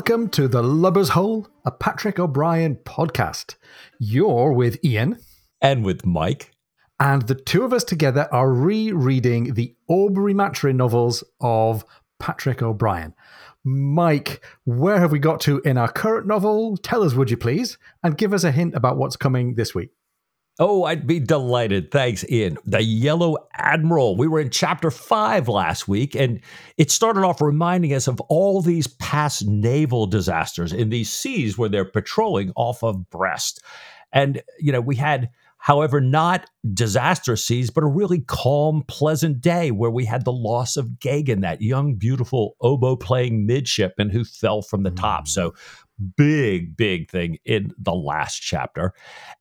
welcome to The Lubber's Hole, a Patrick O'Brian podcast. You're with Ian. And with Mike. And the two of us together are rereading the Aubrey Maturin novels of Patrick O'Brian. Mike, where have we got to in our current novel? Tell us, would you please, and give us a hint about what's coming this week. Oh, I'd be delighted. Thanks, Ian. The Yellow Admiral. We were in chapter five last week, and it started off reminding us of all these past naval disasters in these seas where they're patrolling off of Brest. And, you know, we had, however, not disaster seas, but a really calm, pleasant day where we had the loss of Gagan, that young, beautiful oboe playing midshipman who fell from the top. Hmm. So big, big thing in the last chapter.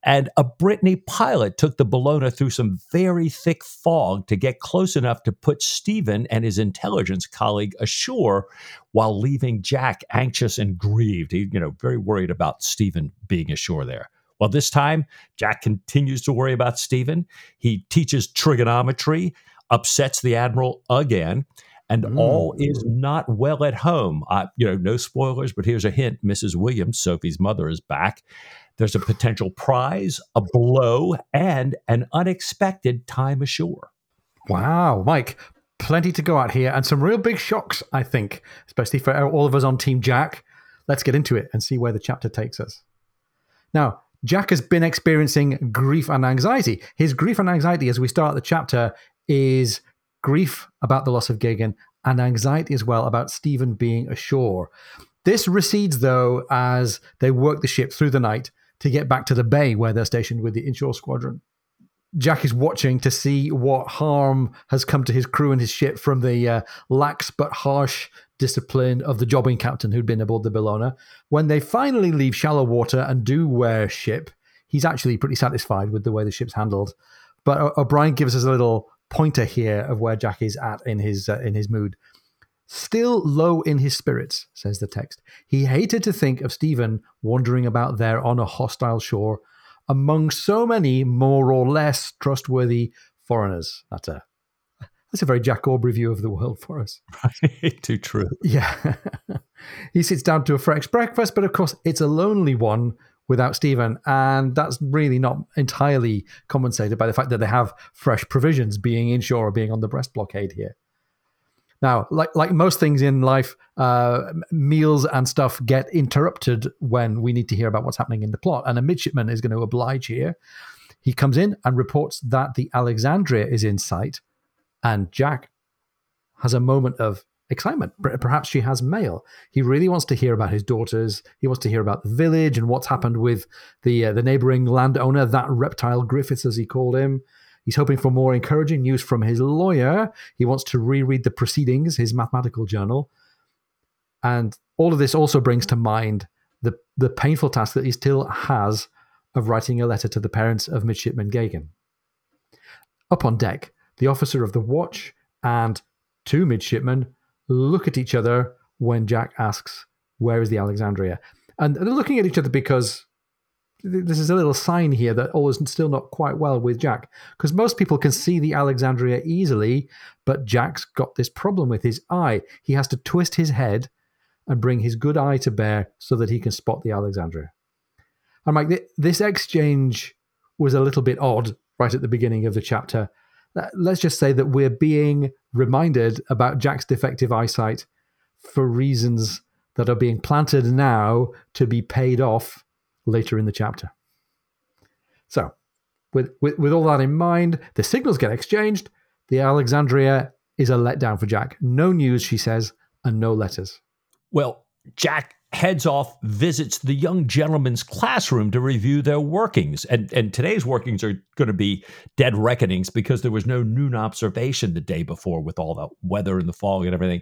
And a Brittany pilot took the Bellona through some very thick fog to get close enough to put Stephen and his intelligence colleague ashore while leaving Jack anxious and grieved. He, you know, very worried about Stephen being ashore there. Well, this time, Jack continues to worry about Stephen. He teaches trigonometry, upsets the Admiral again and mm. all is not well at home. Uh, you know, no spoilers, but here's a hint: Mrs. Williams, Sophie's mother, is back. There's a potential prize, a blow, and an unexpected time ashore. Wow, Mike, plenty to go out here, and some real big shocks, I think, especially for all of us on Team Jack. Let's get into it and see where the chapter takes us. Now, Jack has been experiencing grief and anxiety. His grief and anxiety, as we start the chapter, is grief about the loss of Gagan, and anxiety as well about Stephen being ashore. This recedes, though, as they work the ship through the night to get back to the bay where they're stationed with the inshore squadron. Jack is watching to see what harm has come to his crew and his ship from the uh, lax but harsh discipline of the jobbing captain who'd been aboard the Bellona. When they finally leave shallow water and do wear ship, he's actually pretty satisfied with the way the ship's handled. But o- O'Brian gives us a little pointer here of where Jack is at in his uh, in his mood. Still low in his spirits, says the text. He hated to think of Stephen wandering about there on a hostile shore among so many more or less trustworthy foreigners. That's a that's a very Jack Aubrey view of the world for us. Too true. Yeah. he sits down to a fresh breakfast, but of course it's a lonely one without Stephen. And that's really not entirely compensated by the fact that they have fresh provisions being inshore or being on the Brest blockade here. Now, like like most things in life, uh, meals and stuff get interrupted when we need to hear about what's happening in the plot. And a midshipman is going to oblige here. He comes in and reports that the Alexandria is in sight, and Jack has a moment of excitement. Perhaps she has mail. He really wants to hear about his daughters. He wants to hear about the village and what's happened with the uh, the neighboring landowner, that reptile Griffiths, as he called him. He's hoping for more encouraging news from his lawyer. He wants to reread the proceedings, his mathematical journal. And all of this also brings to mind the, the painful task that he still has of writing a letter to the parents of Midshipman Gagan. Up on deck, the officer of the watch and two midshipmen look at each other when Jack asks, Where is the Alexandria? And they're looking at each other because this is a little sign here that all is still not quite well with Jack. Because most people can see the Alexandria easily, but Jack's got this problem with his eye. He has to twist his head and bring his good eye to bear so that he can spot the Alexandria. And Mike, this exchange was a little bit odd right at the beginning of the chapter let's just say that we're being reminded about Jack's defective eyesight for reasons that are being planted now to be paid off later in the chapter. So, with, with, with all that in mind, the signals get exchanged. The Alexandria is a letdown for Jack. No news, she says, and no letters. Well, Jack heads off, visits the young gentleman's classroom to review their workings. And, and today's workings are going to be dead reckonings because there was no noon observation the day before with all the weather and the fog and everything.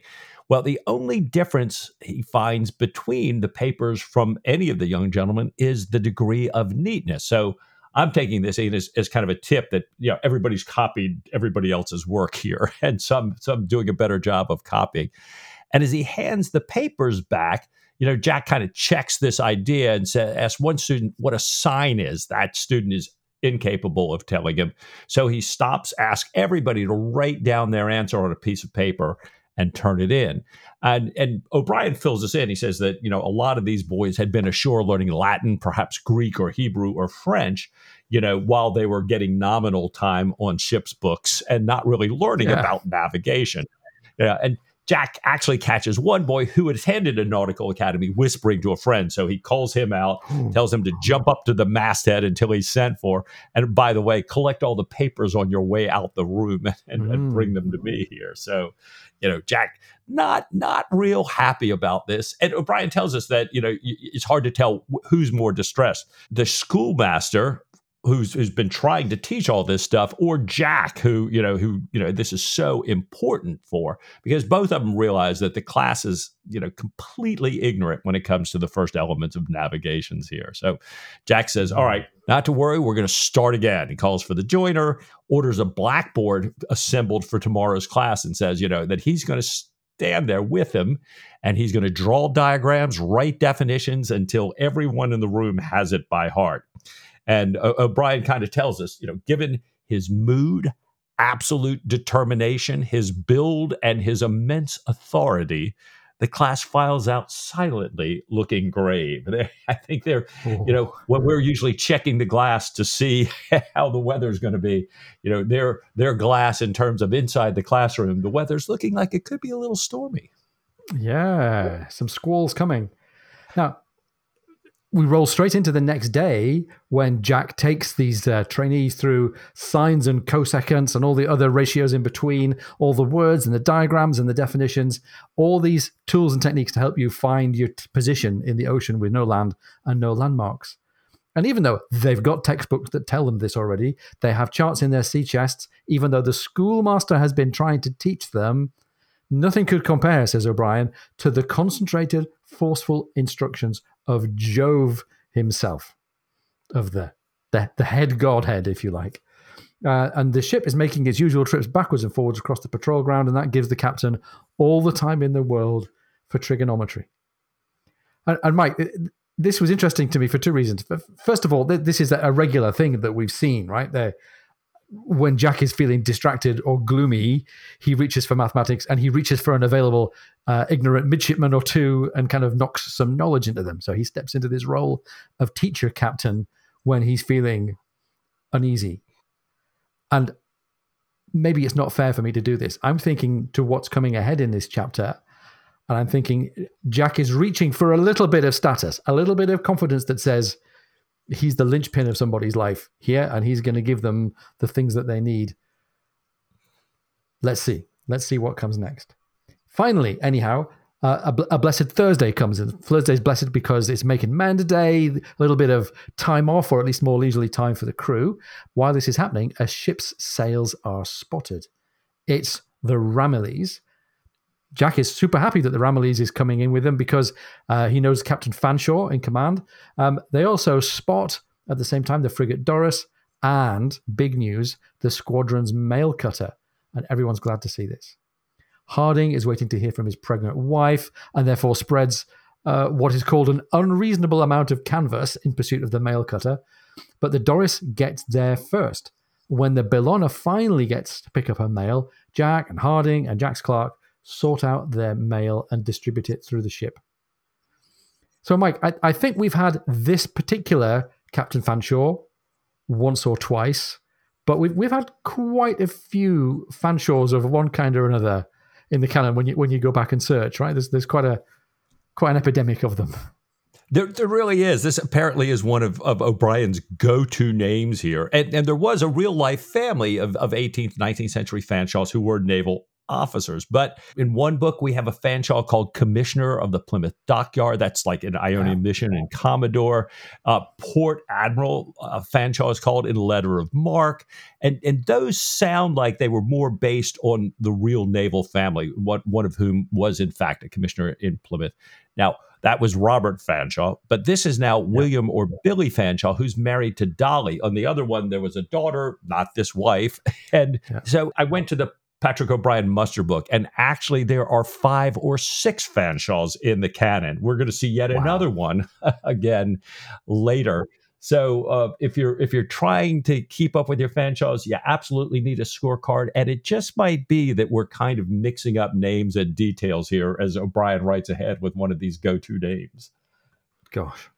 Well, the only difference he finds between the papers from any of the young gentlemen is the degree of neatness. So I'm taking this as, as kind of a tip that you know everybody's copied everybody else's work here, and some some doing a better job of copying. And as he hands the papers back, you know, Jack kind of checks this idea and says, asks one student what a sine is. That student is incapable of telling him. So he stops, asks everybody to write down their answer on a piece of paper. and turn it in. And and O'Brian fills us in. He says that you know a lot of these boys had been ashore learning Latin, perhaps Greek or Hebrew or French, you know, while they were getting nominal time on ship's books and not really learning yeah. about navigation. Yeah, and Jack actually catches one boy who attended a nautical academy whispering to a friend. So he calls him out, tells him to jump up to the masthead until he's sent for. And by the way, collect all the papers on your way out the room and, mm. and bring them to me here. So, you know, Jack not not real happy about this. And O'Brian tells us that you know it's hard to tell who's more distressed. The schoolmaster who's who's been trying to teach all this stuff or Jack who you know who you know this is so important for because both of them realize that the class is you know completely ignorant when it comes to the first elements of navigations here. So Jack says all right not to worry we're going to start again. He calls for the joiner orders a blackboard assembled for tomorrow's class and says you know that he's going to stand there with him and he's going to draw diagrams write definitions until everyone in the room has it by heart and uh, O'Brian kind of tells us, you know, given his mood, absolute determination, his build, and his immense authority, the class files out silently, looking grave. They, I think they're, you know, when we're usually checking the glass to see how the weather's going to be, you know, their their glass in terms of inside the classroom, the weather's looking like it could be a little stormy. Yeah, some squalls coming. Now, we roll straight into the next day when Jack takes these uh, trainees through sines and cosecants and all the other ratios in between, all the words and the diagrams and the definitions, all these tools and techniques to help you find your t- position in the ocean with no land and no landmarks. And even though they've got textbooks that tell them this already, they have charts in their sea chests, even though the schoolmaster has been trying to teach them, nothing could compare, says O'Brian, to the concentrated, forceful instructions of Jove himself, of the the, the head godhead, if you like. Uh, and the ship is making its usual trips backwards and forwards across the patrol ground, and that gives the captain all the time in the world for trigonometry. And, and Mike, this was interesting to me for two reasons. First of all, this is a regular thing that we've seen, right? There, when Jack is feeling distracted or gloomy, he reaches for mathematics and he reaches for an available uh, ignorant midshipman or two and kind of knocks some knowledge into them. So he steps into this role of teacher captain when he's feeling uneasy. And maybe it's not fair for me to do this. I'm thinking to what's coming ahead in this chapter. And I'm thinking Jack is reaching for a little bit of status, a little bit of confidence that says, he's the linchpin of somebody's life here, and he's going to give them the things that they need. Let's see. Let's see what comes next. Finally, anyhow, uh, a, a, blessed Thursday comes in. Thursday is blessed because it's making Mend Day, a little bit of time off, or at least more leisurely time for the crew. While this is happening, a ship's sails are spotted. It's the Ramillies, Jack is super happy that the Ramillies is coming in with them because uh, he knows Captain Fanshawe in command. Um, they also spot at the same time the frigate Doris and big news the squadron's mail cutter, and everyone's glad to see this. Harding is waiting to hear from his pregnant wife and therefore spreads uh, what is called an unreasonable amount of canvas in pursuit of the mail cutter. But the Doris gets there first. When the Bellona finally gets to pick up her mail, Jack and Harding and Jack's Clerk sort out their mail and distribute it through the ship. So, Mike, I, I think we've had this particular Captain Fanshawe once or twice, but we've we've had quite a few Fanshawes of one kind or another in the canon when you when you go back and search. Right, there's there's quite a quite an epidemic of them. There, there really is. This apparently is one of, of O'Brian's go to names here. And, and there was a real life family of, of 18th, 19th century Fanshawes who were naval officers. But in one book, we have a Fanshawe called Commissioner of the Plymouth Dockyard. That's like an Ionian mission and Commodore. Uh, Port Admiral uh, Fanshawe is called in Letter of Marque. And, and those sound like they were more based on the real naval family, one, one of whom was, in fact, a commissioner in Plymouth. Now, that was Robert Fanshawe, but this is now. William or Billy Fanshawe, who's married to Dolly. On the other one, there was a daughter, not this wife. And yeah. so I went to the Patrick O'Brian muster book. And actually, there are five or six Fanshawes in the canon. We're going to see yet wow. another one again later. So uh, if you're if you're trying to keep up with your Fanshawes, you absolutely need a scorecard, and it just might be that we're kind of mixing up names and details here as O'Brian writes ahead with one of these go-to names. Gosh,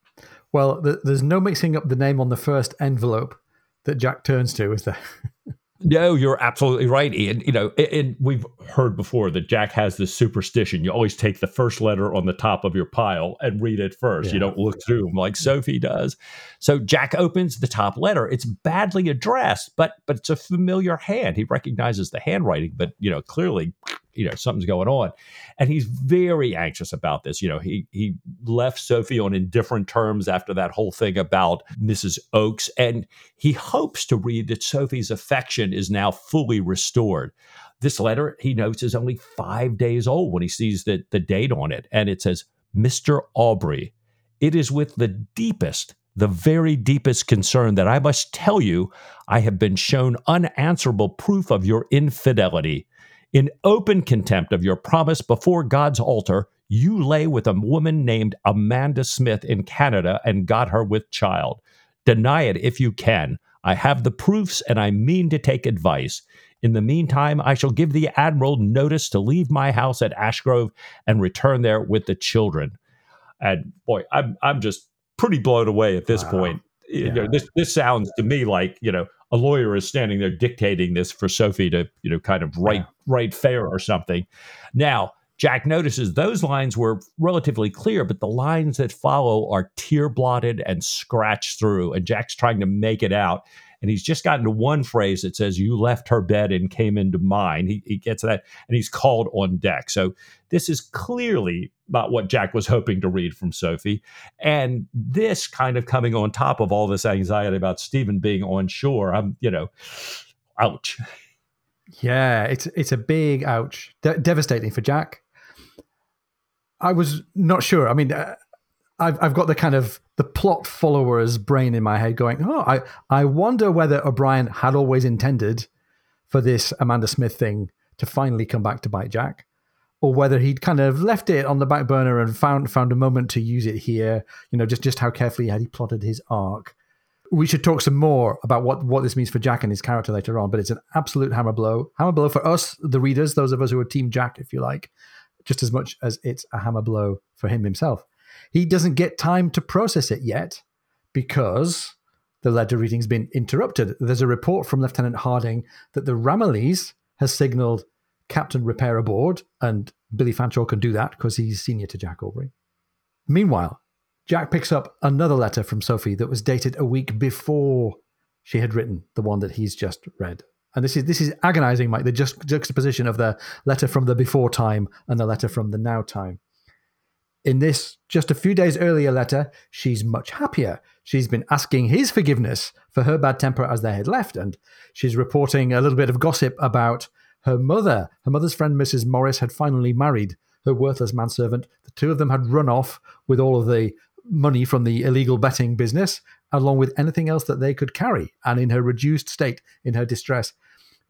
well, th- there's no mixing up the name on the first envelope that Jack turns to, is there? No, you're absolutely right, Ian. You know, and we've heard before that Jack has this superstition. You always take the first letter on the top of your pile and read it first. Yeah. You don't look through them like Sophie does. So Jack opens the top letter. It's badly addressed, but but it's a familiar hand. He recognizes the handwriting, but you know, clearly you know something's going on. And he's very anxious about this. You know he he left sophie on indifferent terms after that whole thing about mrs oakes. And he hopes to read that sophie's affection is now fully restored. This letter he notes is only five days old when he sees the, the date on it. And it says mr aubrey it is with the deepest the very deepest concern that I must tell you I have been shown unanswerable proof of your infidelity. In open contempt of your promise before God's altar, you lay with a woman named Amanda Smith in Canada and got her with child. Deny it if you can. I have the proofs and I mean to take advice. In the meantime, I shall give the Admiral notice to leave my house at Ashgrove and return there with the children. And boy, I'm I'm just pretty blown away at this wow. point. Yeah. You know, this this sounds to me like, you know, a lawyer is standing there dictating this for Sophie to, you know, kind of write yeah. write fair or something. Now, Jack notices those lines were relatively clear, but the lines that follow are tear blotted and scratched through. And Jack's trying to make it out. And he's just gotten to one phrase that says, You left her bed and came into mine. He, he gets that and he's called on deck. So this is clearly not what Jack was hoping to read from Sophie. And this kind of coming on top of all this anxiety about Stephen being on shore, I'm, you know, ouch. Yeah, it's it's a big ouch, De- devastating for Jack. I was not sure. I mean, uh, I've I've got the kind of the plot follower's brain in my head going, oh, I I wonder whether O'Brian had always intended for this Amanda Smith thing to finally come back to bite Jack, or whether he'd kind of left it on the back burner and found found a moment to use it here. You know, just just how carefully had he plotted his arc. We should talk some more about what what this means for Jack and his character later on. But it's an absolute hammer blow, hammer blow for us, the readers, those of us who are Team Jack, if you like, just as much as it's a hammer blow for him himself. He doesn't get time to process it yet because the letter reading's been interrupted. There's a report from Lieutenant Harding that the Ramillies has signaled Captain Repair aboard, and Billy Fanshawe can do that because he's senior to Jack Aubrey. Meanwhile, Jack picks up another letter from Sophie that was dated a week before she had written the one that he's just read. And this is this is agonizing, Mike, the just juxtaposition of the letter from the before time and the letter from the now time. In this just a few days earlier letter, she's much happier. She's been asking his forgiveness for her bad temper as they had left, and she's reporting a little bit of gossip about her mother. Her mother's friend, Mrs. Morris, had finally married her worthless manservant. The two of them had run off with all of the money from the illegal betting business, along with anything else that they could carry. And in her reduced state, in her distress,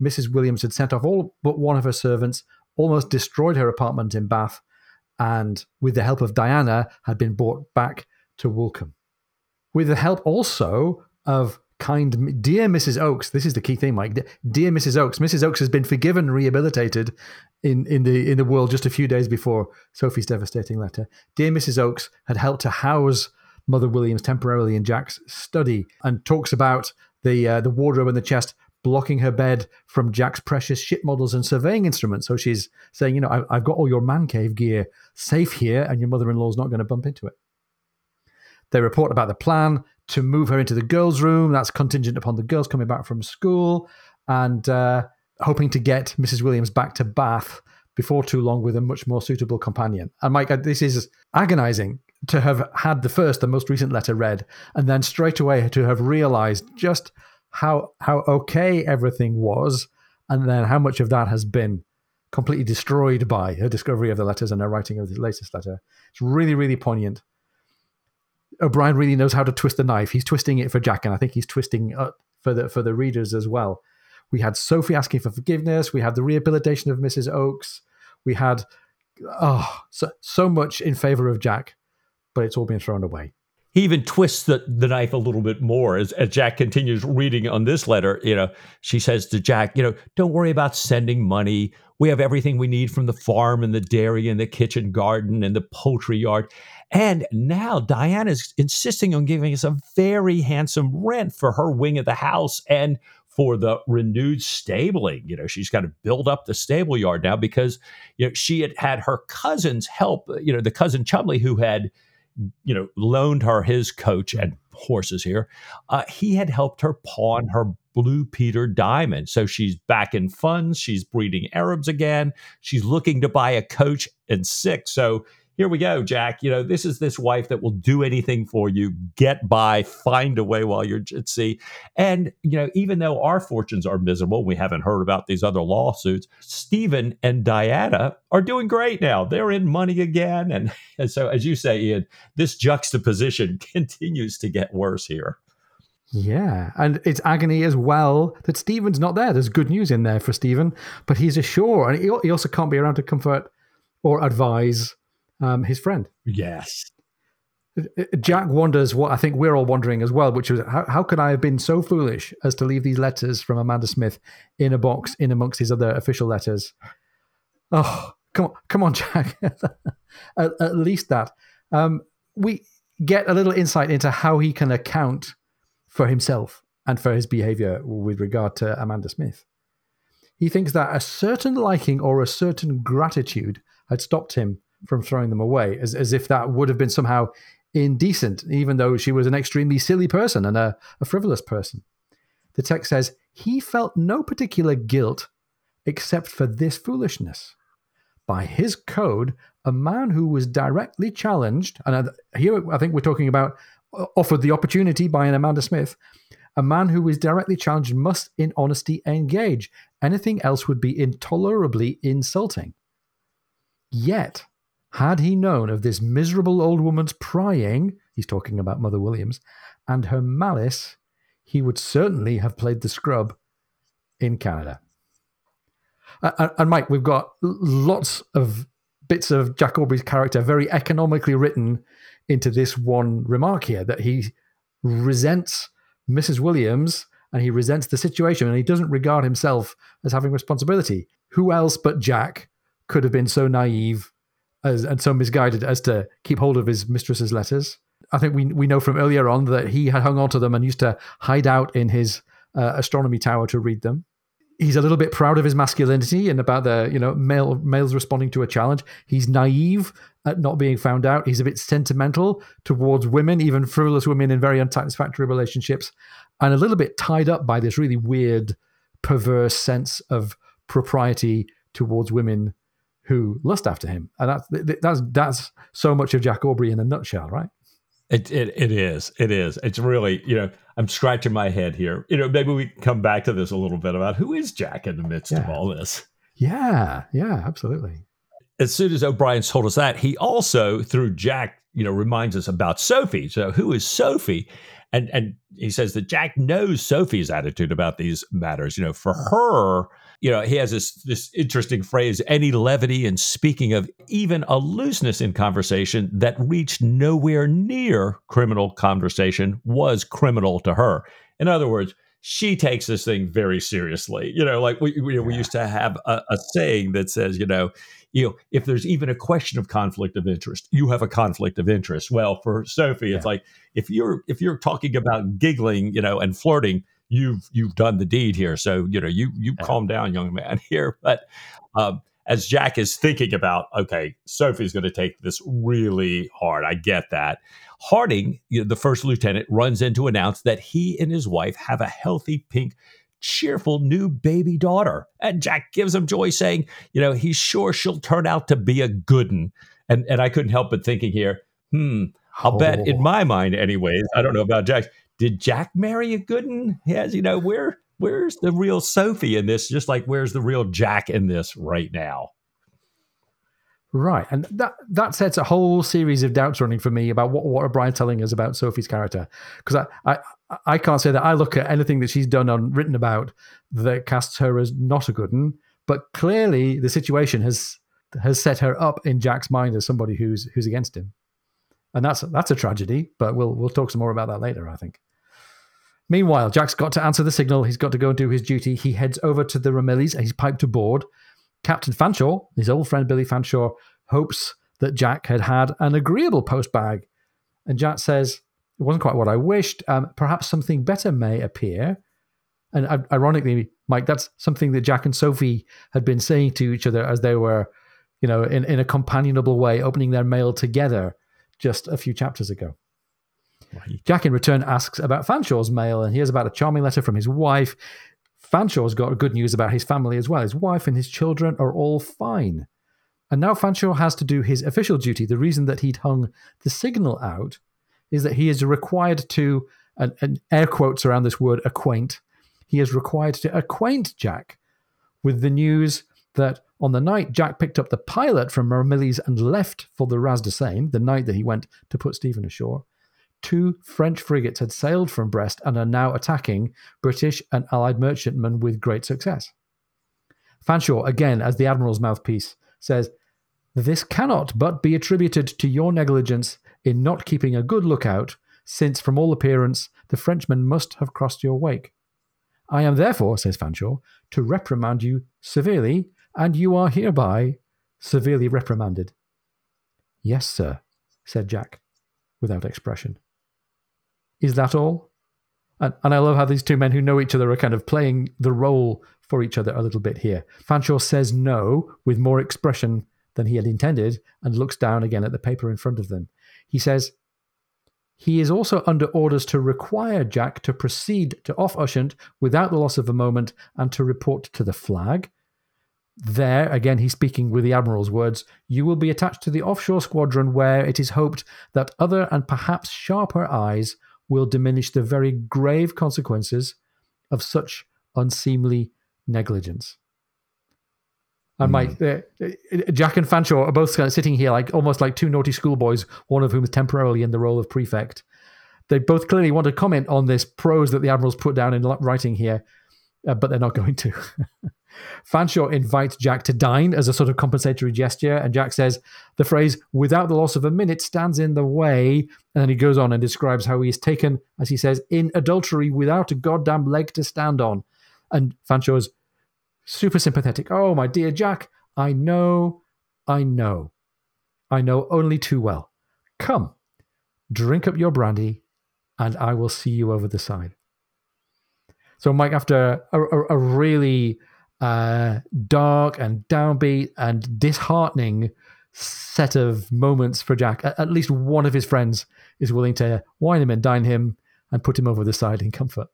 Mrs. Williams had sent off all but one of her servants, almost destroyed her apartment in Bath, and with the help of Diana, had been brought back to Woolcombe. With the help also of kind, dear Mrs. Oakes, this is the key thing, Mike. Dear Mrs. Oakes, Mrs. Oakes has been forgiven, rehabilitated in, in the in the world just a few days before Sophie's devastating letter. Dear Mrs. Oakes had helped to house Mother Williams temporarily in Jack's study, and talks about the uh, the wardrobe and the chest blocking her bed from Jack's precious ship models and surveying instruments. So she's saying, you know, I, have got all your man cave gear safe here, and your mother in law's not going to bump into it. They report about the plan to move her into the girls' room. That's contingent upon the girls coming back from school and uh, hoping to get Mrs. Williams back to Bath before too long with a much more suitable companion. And Mike, this is agonizing to have had the first, the most recent letter read, and then straight away to have realized just how how okay everything was, and then how much of that has been completely destroyed by her discovery of the letters and her writing of the latest letter. It's really, really poignant. Uh, O'Brian really knows how to twist the knife. He's twisting it for Jack, and I think he's twisting it for the for the readers as well. We had Sophie asking for forgiveness. We had the rehabilitation of Mrs. Oakes. We had oh so, so much in favor of Jack, but it's all been thrown away. he even twists the, the knife a little bit more as, as Jack continues reading on this letter. You know, she says to Jack, you know, don't worry about sending money. We have everything we need from the farm and the dairy and the kitchen garden and the poultry yard. And now Diana's insisting on giving us a very handsome rent for her wing of the house and for the renewed stabling. You know, she's got to build up the stable yard now because, you know, she had had her cousins help, you know, the cousin Chumley who had – you know, loaned her his coach and horses here. Uh, he had helped her pawn her blue Peter diamond. So she's back in funds. She's breeding Arabs again. She's looking to buy a coach and six. So here we go, Jack. You know, this is this wife that will do anything for you, get by, find a way while you're at sea. And, you know, even though our fortunes are miserable, we haven't heard about these other lawsuits, Stephen and Diana are doing great now. They're in money again. And, and so, as you say, Ian, this juxtaposition continues to get worse here. Yeah, and it's agony as well that Stephen's not there. There's good news in there for Stephen, but he's ashore, and he also can't be around to comfort or advise um, his friend. Yes. Jack wonders what I think we're all wondering as well, which is how, how could I have been so foolish as to leave these letters from Amanda Smith in a box in amongst his other official letters? Oh, come on, come on, Jack. at, at, least that. Um, we get a little insight into how he can account for himself and for his behavior with regard to Amanda Smith. He thinks that a certain liking or a certain gratitude had stopped him from throwing them away, as, as if that would have been somehow indecent, even though she was an extremely silly person and a, a frivolous person. The text says, He felt no particular guilt except for this foolishness. By his code, a man who was directly challenged, and here I think we're talking about uh, offered the opportunity by an Amanda Smith, a man who is directly challenged must in honesty engage. Anything else would be intolerably insulting. Yet, had he known of this miserable old woman's prying, he's talking about Mother Williams, and her malice, he would certainly have played the scrub in Canada. Uh, and Mike, we've got lots of bits of Jack Aubrey's character very economically written into this one remark here that he resents Mrs. Williams and he resents the situation and he doesn't regard himself as having responsibility. Who else but Jack could have been so naive as, and so misguided as to keep hold of his mistress's letters. I think we we know from earlier on that he had hung on to them and used to hide out in his uh, astronomy tower to read them. He's a little bit proud of his masculinity and about the you know male males responding to a challenge. He's naive at not being found out. He's a bit sentimental towards women, even frivolous women in very unsatisfactory relationships, and a little bit tied up by this really weird, perverse sense of propriety towards women who lust after him, and that's that's that's so much of Jack Aubrey in a nutshell, right? It, it it is it is it's really you know I'm scratching my head here. You know maybe we can come back to this a little bit about who is Jack in the midst yeah. of all this. Yeah, yeah, absolutely. As soon as O'Brian told us that, he also through Jack you know reminds us about Sophie. So who is Sophie? And and he says that Jack knows Sophie's attitude about these matters. You know, for her, you know, he has this this interesting phrase, any levity in speaking of even a looseness in conversation that reached nowhere near criminal conversation was criminal to her. In other words, she takes this thing very seriously. You know, like we we, yeah. we used to have a, a, saying that says, you know, you know, if there's even a question of conflict of interest, you have a conflict of interest. Well, for Sophie, yeah. it's like if you're if you're talking about giggling, you know, and flirting, you've you've done the deed here. So you know you you yeah. calm down, young man here. But um, as Jack is thinking about, okay, Sophie's going to take this really hard. I get that. Harding, you know, the first lieutenant, runs in to announce that he and his wife have a healthy pink cheerful new baby daughter. And Jack gives him joy, saying, you know, he's sure she'll turn out to be a good one. And and I couldn't help but thinking here, hmm, I'll oh. bet in oh. my mind, anyways. I don't know about Jack did Jack marry a good one? Yes, you know, where where's the real Sophie in this? Just like where's the real Jack in this right now? Right, and that that sets a whole series of doubts running for me about what what O'Brian telling us about Sophie's character because I, I I can't say that I look at anything that she's done or written about that casts her as not a good one, but clearly the situation has has set her up in Jack's mind as somebody who's who's against him. and that's that's a tragedy. But we'll we'll talk some more about that later. I think. Meanwhile, Jack's got to answer the signal. He's got to go and do his duty. He heads over to the Ramillies and he's piped aboard. Captain Fanshawe, his old friend Billy Fanshawe, hopes that Jack had had an agreeable post bag. And Jack says, It wasn't quite what I wished. Um, perhaps something better may appear. And uh, ironically, Mike, that's something that Jack and Sophie had been saying to each other as they were, you know, in, in a companionable way, opening their mail together just a few chapters ago. Jack, in return, asks about Fanshawe's mail and hears about a charming letter from his wife. Fanshawe's got good news about his family as well. His wife and his children are all fine. And now Fanshawe has to do his official duty. The reason that he'd hung the signal out is that he is required to, and, and air quotes around this word acquaint, he is required to acquaint Jack with the news that on the night Jack picked up the pilot from Ramillies and left for the Raz de Sein, the night that he went to put Stephen ashore, two French frigates had sailed from Brest and are now attacking British and Allied merchantmen with great success. Fanshawe, again as the Admiral's mouthpiece, says, This cannot but be attributed to your negligence in not keeping a good lookout, since from all appearance the Frenchmen must have crossed your wake. I am therefore, says Fanshawe, to reprimand you severely, and you are hereby severely reprimanded. Yes, sir, said Jack, without expression. Is that all? And, and I love how these two men who know each other are kind of playing the role for each other a little bit here. Fanshawe says no with more expression than he had intended and looks down again at the paper in front of them. He says, he is also under orders to require Jack to proceed to off Ushant without the loss of a moment and to report to the flag. There, again, he's speaking with the Admiral's words, you will be attached to the offshore squadron where it is hoped that other and perhaps sharper eyes will diminish the very grave consequences of such unseemly negligence. And my mm. uh, Jack and Fanshawe are both kind of sitting here like almost like two naughty schoolboys, one of whom is temporarily in the role of prefect. They both clearly want to comment on this prose that the admiral's put down in writing here, uh, but they're not going to. Fanshawe invites Jack to dine as a sort of compensatory gesture, and Jack says the phrase "without the loss of a minute" stands in the way, and then he goes on and describes how he is taken, as he says, in adultery without a goddamn leg to stand on. And Fanshawe's super sympathetic. Oh, my dear Jack, I know, I know, I know only too well. Come, drink up your brandy, and I will see you over the side. So, Mike, after a, a, a really uh, dark and downbeat and disheartening set of moments for Jack, at least one of his friends is willing to wine him and dine him and put him over the side in comfort.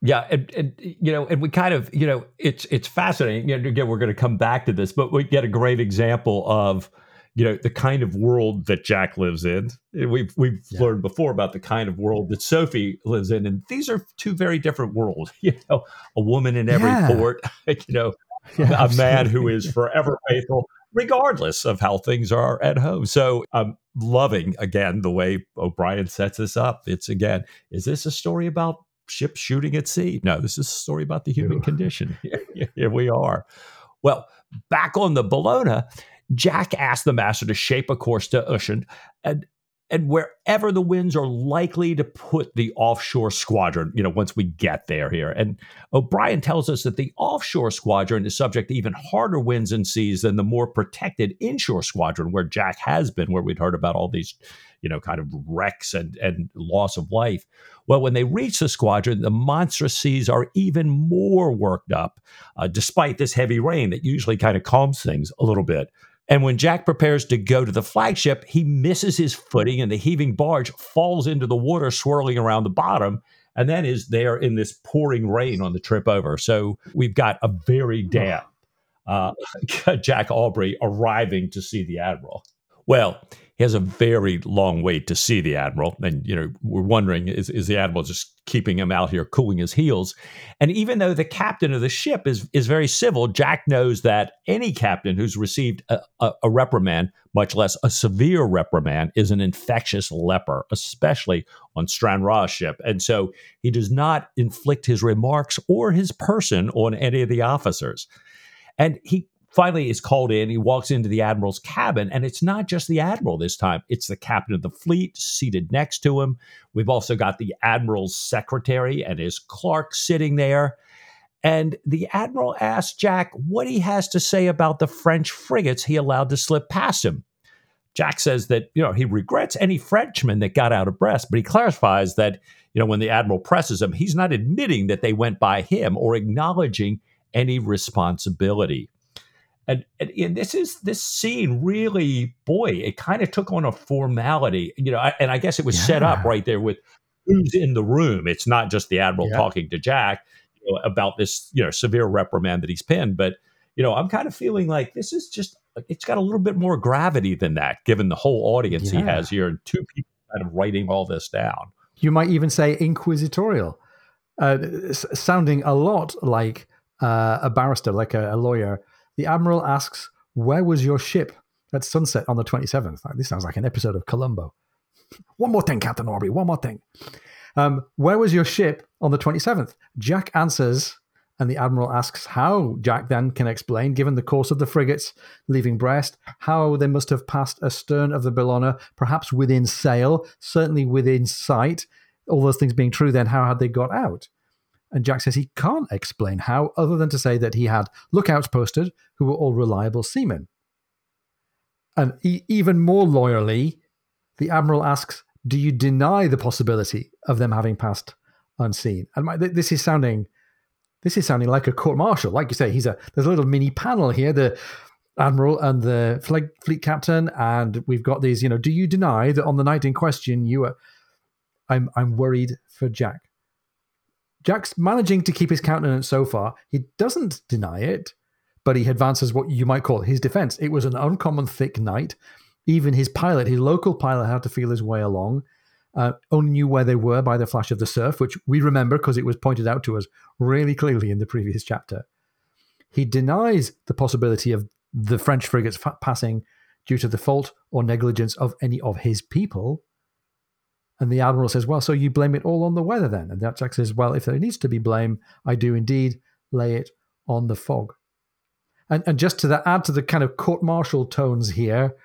Yeah, and, and, you know, and we kind of, you know, it's it's fascinating. You know, again, we're going to come back to this, but we get a great example of, you know, the kind of world that Jack lives in. Eh, we've we've yeah. learned before about the kind of world that Sophie lives in, and these are two very different worlds. You know, a woman in every yeah. port. You know, yeah, a man who is forever faithful, regardless of how things are at home. So I'm loving again the way O'Brian sets this up. It's again, is this a story about ships shooting at sea. No, this is a story about the human condition. Here, here we are. Well, back on the Bellona, Jack asked the master to shape a course to Ushant, and and wherever the winds are likely to put the offshore squadron, you know, once we get there here. And O'Brian tells us that the offshore squadron is subject to even harder winds and seas than the more protected inshore squadron, where Jack has been, where we'd heard about all these, you know, kind of wrecks and, and loss of life. Well, when they reach the squadron, the monstrous seas are even more worked up, uh, despite this heavy rain that usually kind of calms things a little bit. And when Jack prepares to go to the flagship, he misses his footing and the heaving barge falls into the water, swirling around the bottom, and then is there in this pouring rain on the trip over. So we've got a very damp uh, Jack Aubrey arriving to see the Admiral. Well, he has a very long wait to see the admiral, and you know we're wondering is is the admiral just keeping him out here cooling his heels? And even though the captain of the ship is is very civil, Jack knows that any captain who's received a, a, a reprimand, much less a severe reprimand, is an infectious leper, especially on Stranraer's ship, and so he does not inflict his remarks or his person on any of the officers. And he finally is called in. He walks into the admiral's cabin, and it's not just the admiral this time, it's the captain of the fleet seated next to him. We've also got the admiral's secretary and his clerk sitting there. And the admiral asks Jack what he has to say about the French frigates he allowed to slip past him. Jack says that you know he regrets any Frenchman that got out of Brest, but he clarifies that you know when the admiral presses him, he's not admitting that they went by him or acknowledging any responsibility. And, and, and, this is this scene really, boy, it kind of took on a formality, you know. I, and I guess it was yeah. set up right there with who's in the room. It's not just the admiral yeah. talking to Jack you know, about this, you know, severe reprimand that he's pinned, but you know, I'm kind of feeling like this is just it's got a little bit more gravity than that, given the whole audience yeah. he has here and two people kind of writing all this down. You might even say inquisitorial, uh, sounding a lot like uh, a barrister, like a, a lawyer the Admiral asks, Where was your ship at sunset on the 27th? This sounds like an episode of Columbo. one more thing, Captain Aubrey, one more thing. Um, where was your ship on the 27th? Jack answers, and the Admiral asks how Jack then can explain, given the course of the frigates leaving Brest, how they must have passed astern of the Bellona, perhaps within sail, certainly within sight. All those things being true, then how had they got out? And Jack says he can't explain how, other than to say that he had lookouts posted who were all reliable seamen. And even more loyally, the Admiral asks, Do you deny the possibility of them having passed unseen? And my, th- this is sounding. This is sounding like a court martial. Like you say, he's a there's a little mini panel here. The admiral and the fleet, fleet captain, and we've got these. You know, do you deny that on the night in question you were? I'm I'm worried for Jack. Jack's managing to keep his countenance so far. He doesn't deny it, but he advances what you might call his defense. It was an uncommon thick night. Even his pilot, his local pilot, had to feel his way along. Uh, only knew where they were by the flash of the surf, which we remember because it was pointed out to us really clearly in the previous chapter. He denies the possibility of the French frigates passing due to the fault or negligence of any of his people. And the admiral says, Well, so you blame it all on the weather then? And the Jack says, Well, if there needs to be blame, I do indeed lay it on the fog. And, and just to that, add to the kind of court martial tones here,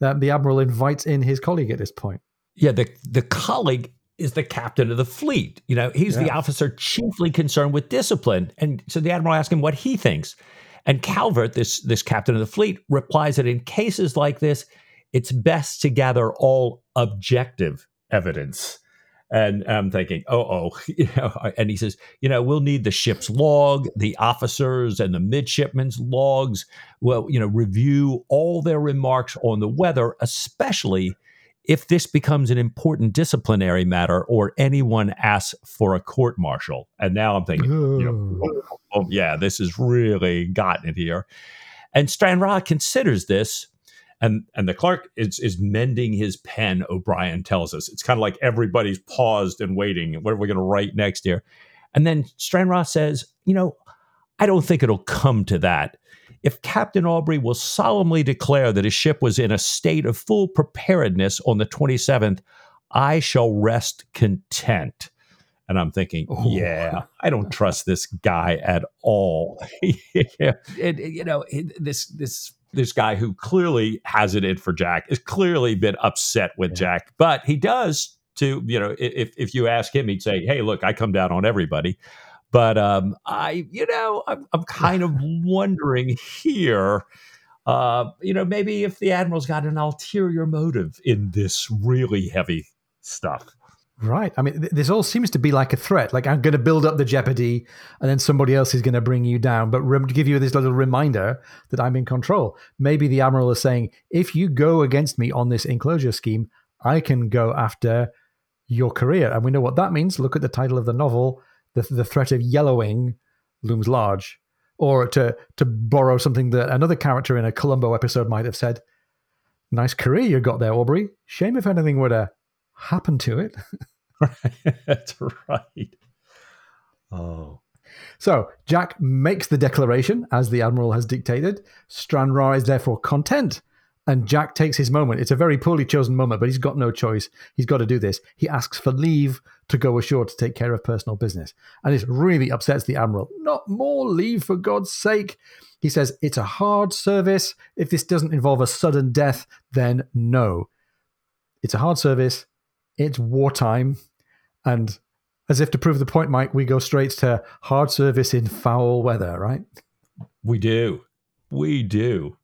that the admiral invites in his colleague at this point. Yeah, the, the colleague is the captain of the fleet. You know, he's yeah. the officer chiefly concerned with discipline. And so the admiral asks him what he thinks. And Calvert, this, this captain of the fleet, replies that in cases like this, it's best to gather all objective evidence. And I'm thinking, oh, oh, you know, and he says, you know, we'll need the ship's log, the officers and the midshipmen's logs. Well, you know, review all their remarks on the weather, especially if this becomes an important disciplinary matter or anyone asks for a court martial. And now I'm thinking, you know, oh, oh, yeah, this has really gotten it here. And Stranraer considers this and and the clerk is is mending his pen. O'Brian tells us it's kind of like everybody's paused and waiting. What are we going to write next here? And then Stranraer says, you know, I don't think it'll come to that. If Captain Aubrey will solemnly declare that his ship was in a state of full preparedness on the 27th, I shall rest content. And I'm thinking, yeah, I don't trust this guy at all. yeah. and, you know, this this this guy who clearly has it in for Jack is clearly been upset with yeah. Jack, but he does to you know if if you ask him, he'd say, "Hey, look, I come down on everybody." But um, I, you know, I'm, I'm kind of wondering here, uh, you know, maybe if the admiral's got an ulterior motive in this really heavy stuff. Right. I mean, th- this all seems to be like a threat. Like I'm going to build up the jeopardy, and then somebody else is going to bring you down. But rem- give you this little reminder that I'm in control. Maybe the admiral is saying, if you go against me on this enclosure scheme, I can go after your career. And we know what that means. Look at the title of the novel. The, the threat of yellowing looms large. Or to to borrow something that another character in a Columbo episode might have said, "Nice career you got there, Aubrey. Shame if anything were to happen to it." That's right. Oh. So Jack makes the declaration as the Admiral has dictated. Stranraer is therefore content And Jack takes his moment. It's a very poorly chosen moment, but he's got no choice. He's got to do this. He asks for leave to go ashore to take care of personal business. And this really upsets the Admiral. Not more leave, for God's sake. He says, It's a hard service. If this doesn't involve a sudden death, then no. It's a hard service. It's wartime. And as if to prove the point, Mike, we go straight to hard service in foul weather, right? We do. We do.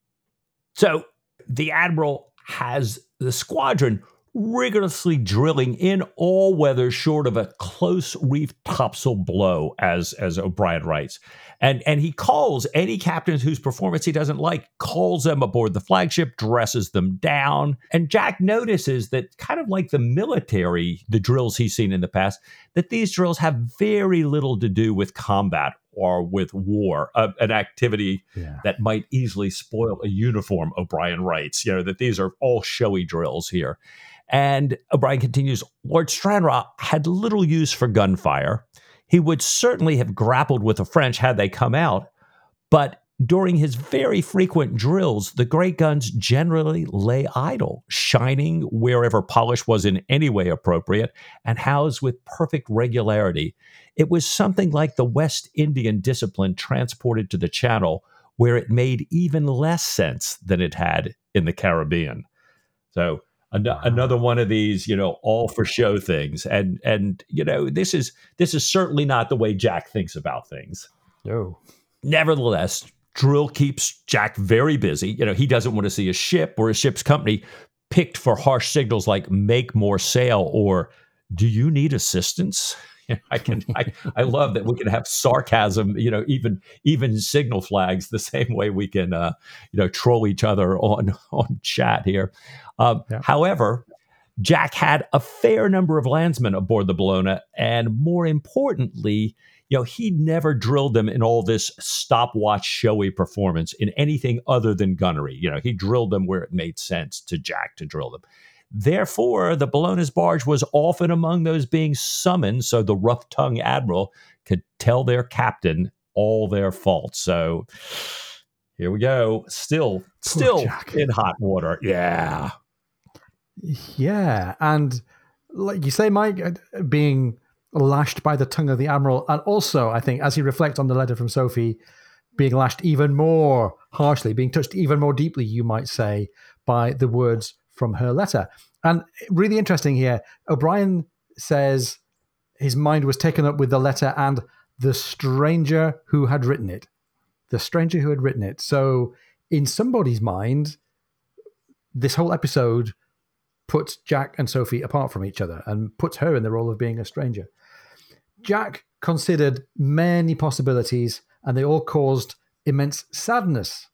So the Admiral has the squadron rigorously drilling in all weather short of a close reef topsail blow, as as O'Brian writes. And and he calls any captains whose performance he doesn't like, calls them aboard the flagship, dresses them down. And Jack notices that kind of like the military, the drills he's seen in the past, that these drills have very little to do with combat or with war, uh, an activity yeah. that might easily spoil a uniform, O'Brian writes. You know, that these are all showy drills here. And O'Brian continues Lord Stranraer had little use for gunfire. He would certainly have grappled with the French had they come out, but during his very frequent drills, the great guns generally lay idle, shining wherever polish was in any way appropriate, and housed with perfect regularity. It was something like the West Indian discipline transported to the Channel, where it made even less sense than it had in the Caribbean. So an- another one of these, you know, all for show things, and and you know this is this is certainly not the way Jack thinks about things. No. Nevertheless, drill keeps Jack very busy. You know, he doesn't want to see a ship or a ship's company picked for harsh signals like "make more sail" or "do you need assistance." I can I, I love that we can have sarcasm, you know, even even signal flags the same way we can uh, you know troll each other on on chat here. Um, yeah. However, Jack had a fair number of landsmen aboard the Bellona, and more importantly, you know, he never drilled them in all this stopwatch showy performance in anything other than gunnery. You know, he drilled them where it made sense to Jack to drill them. Therefore, the Bellona's barge was often among those being summoned so the rough tongued admiral could tell their captain all their faults. So here we go. Still, still in hot water. Yeah. Yeah. And like you say, Mike, uh, being lashed by the tongue of the admiral. And also, I think, as he reflects on the letter from Sophie, being lashed even more harshly, being touched even more deeply, you might say, by the words from her letter. And really interesting here, O'Brian says his mind was taken up with the letter and the stranger who had written it. The stranger who had written it. So, in somebody's mind, this whole episode puts Jack and Sophie apart from each other and puts her in the role of being a stranger. Jack considered many possibilities, and they all caused immense sadness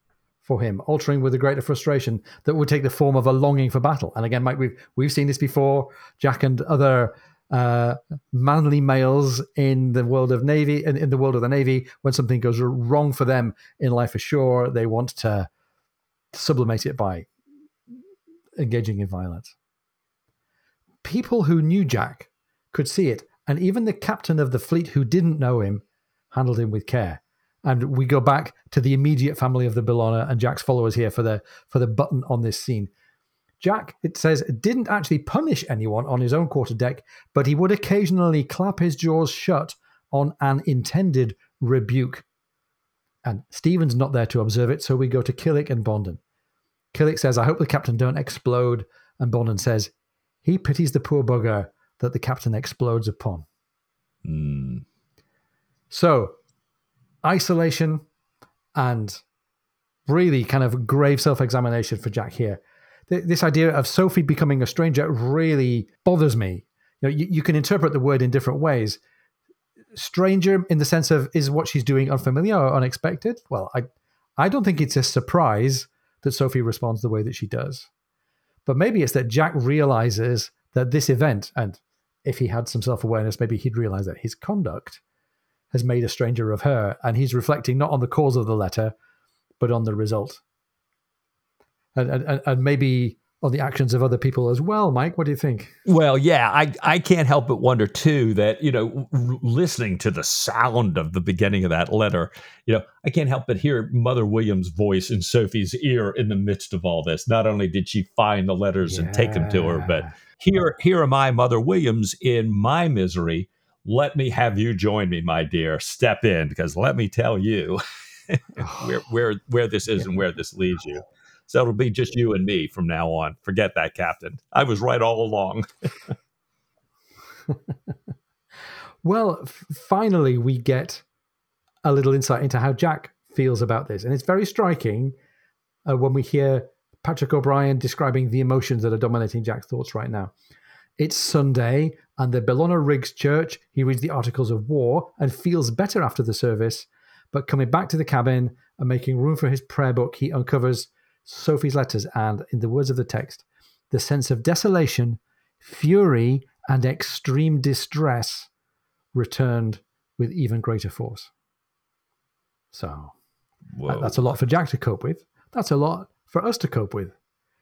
for him, altering with a greater frustration that would take the form of a longing for battle. And again, Mike, we've we've seen this before. Jack and other uh, manly males in the world of navy in, in the world of the navy, when something goes wrong for them in life ashore, they want to sublimate it by engaging in violence. People who knew Jack could see it, and even the captain of the fleet who didn't know him handled him with care and we go back to the immediate family of the Bellona and Jack's followers here for the for the button on this scene. Jack, it says, didn't actually punish anyone on his own quarter deck, but he would occasionally clap his jaws shut on an intended rebuke. And Stephen's not there to observe it, so we go to Killick and Bonden. Killick says, I hope the captain don't explode. And Bonden says, he pities the poor bugger that the captain explodes upon. Mm. So isolation and really kind of grave self examination for Jack here. This idea of Sophie becoming a stranger really bothers me. You know, you, you can interpret the word in different ways. Stranger, in the sense of, is what she's doing unfamiliar or unexpected? Well, I, I don't think it's a surprise that Sophie responds the way that she does. But maybe it's that Jack realizes that this event, and if he had some self awareness, maybe he'd realize that his conduct has made a stranger of her, and he's reflecting not on the cause of the letter, but on the result. And, and, and maybe on the actions of other people as well. Mike, what do you think? Well, yeah, I, I can't help but wonder too that, you know, r- listening to the sound of the beginning of that letter, you know, I can't help but hear Mother Williams' voice in Sophie's ear in the midst of all this. Not only did she find the letters yeah. and take them to her, but here, here am I, Mother Williams, in my misery. Let me have you join me, my dear. Step in, because let me tell you where where where this is and where this leads you. So it'll be just you and me from now on. Forget that, Captain. I was right all along. well, f- finally, we get a little insight into how Jack feels about this. And it's very striking uh, when we hear Patrick O'Brian describing the emotions that are dominating Jack's thoughts right now. It's Sunday, and the Bellona Riggs Church. He reads the Articles of War and feels better after the service. But coming back to the cabin and making room for his prayer book, he uncovers Sophie's letters and, in the words of the text, the sense of desolation, fury, and extreme distress returned with even greater force. So Whoa. that's a lot for Jack to cope with. That's a lot for us to cope with.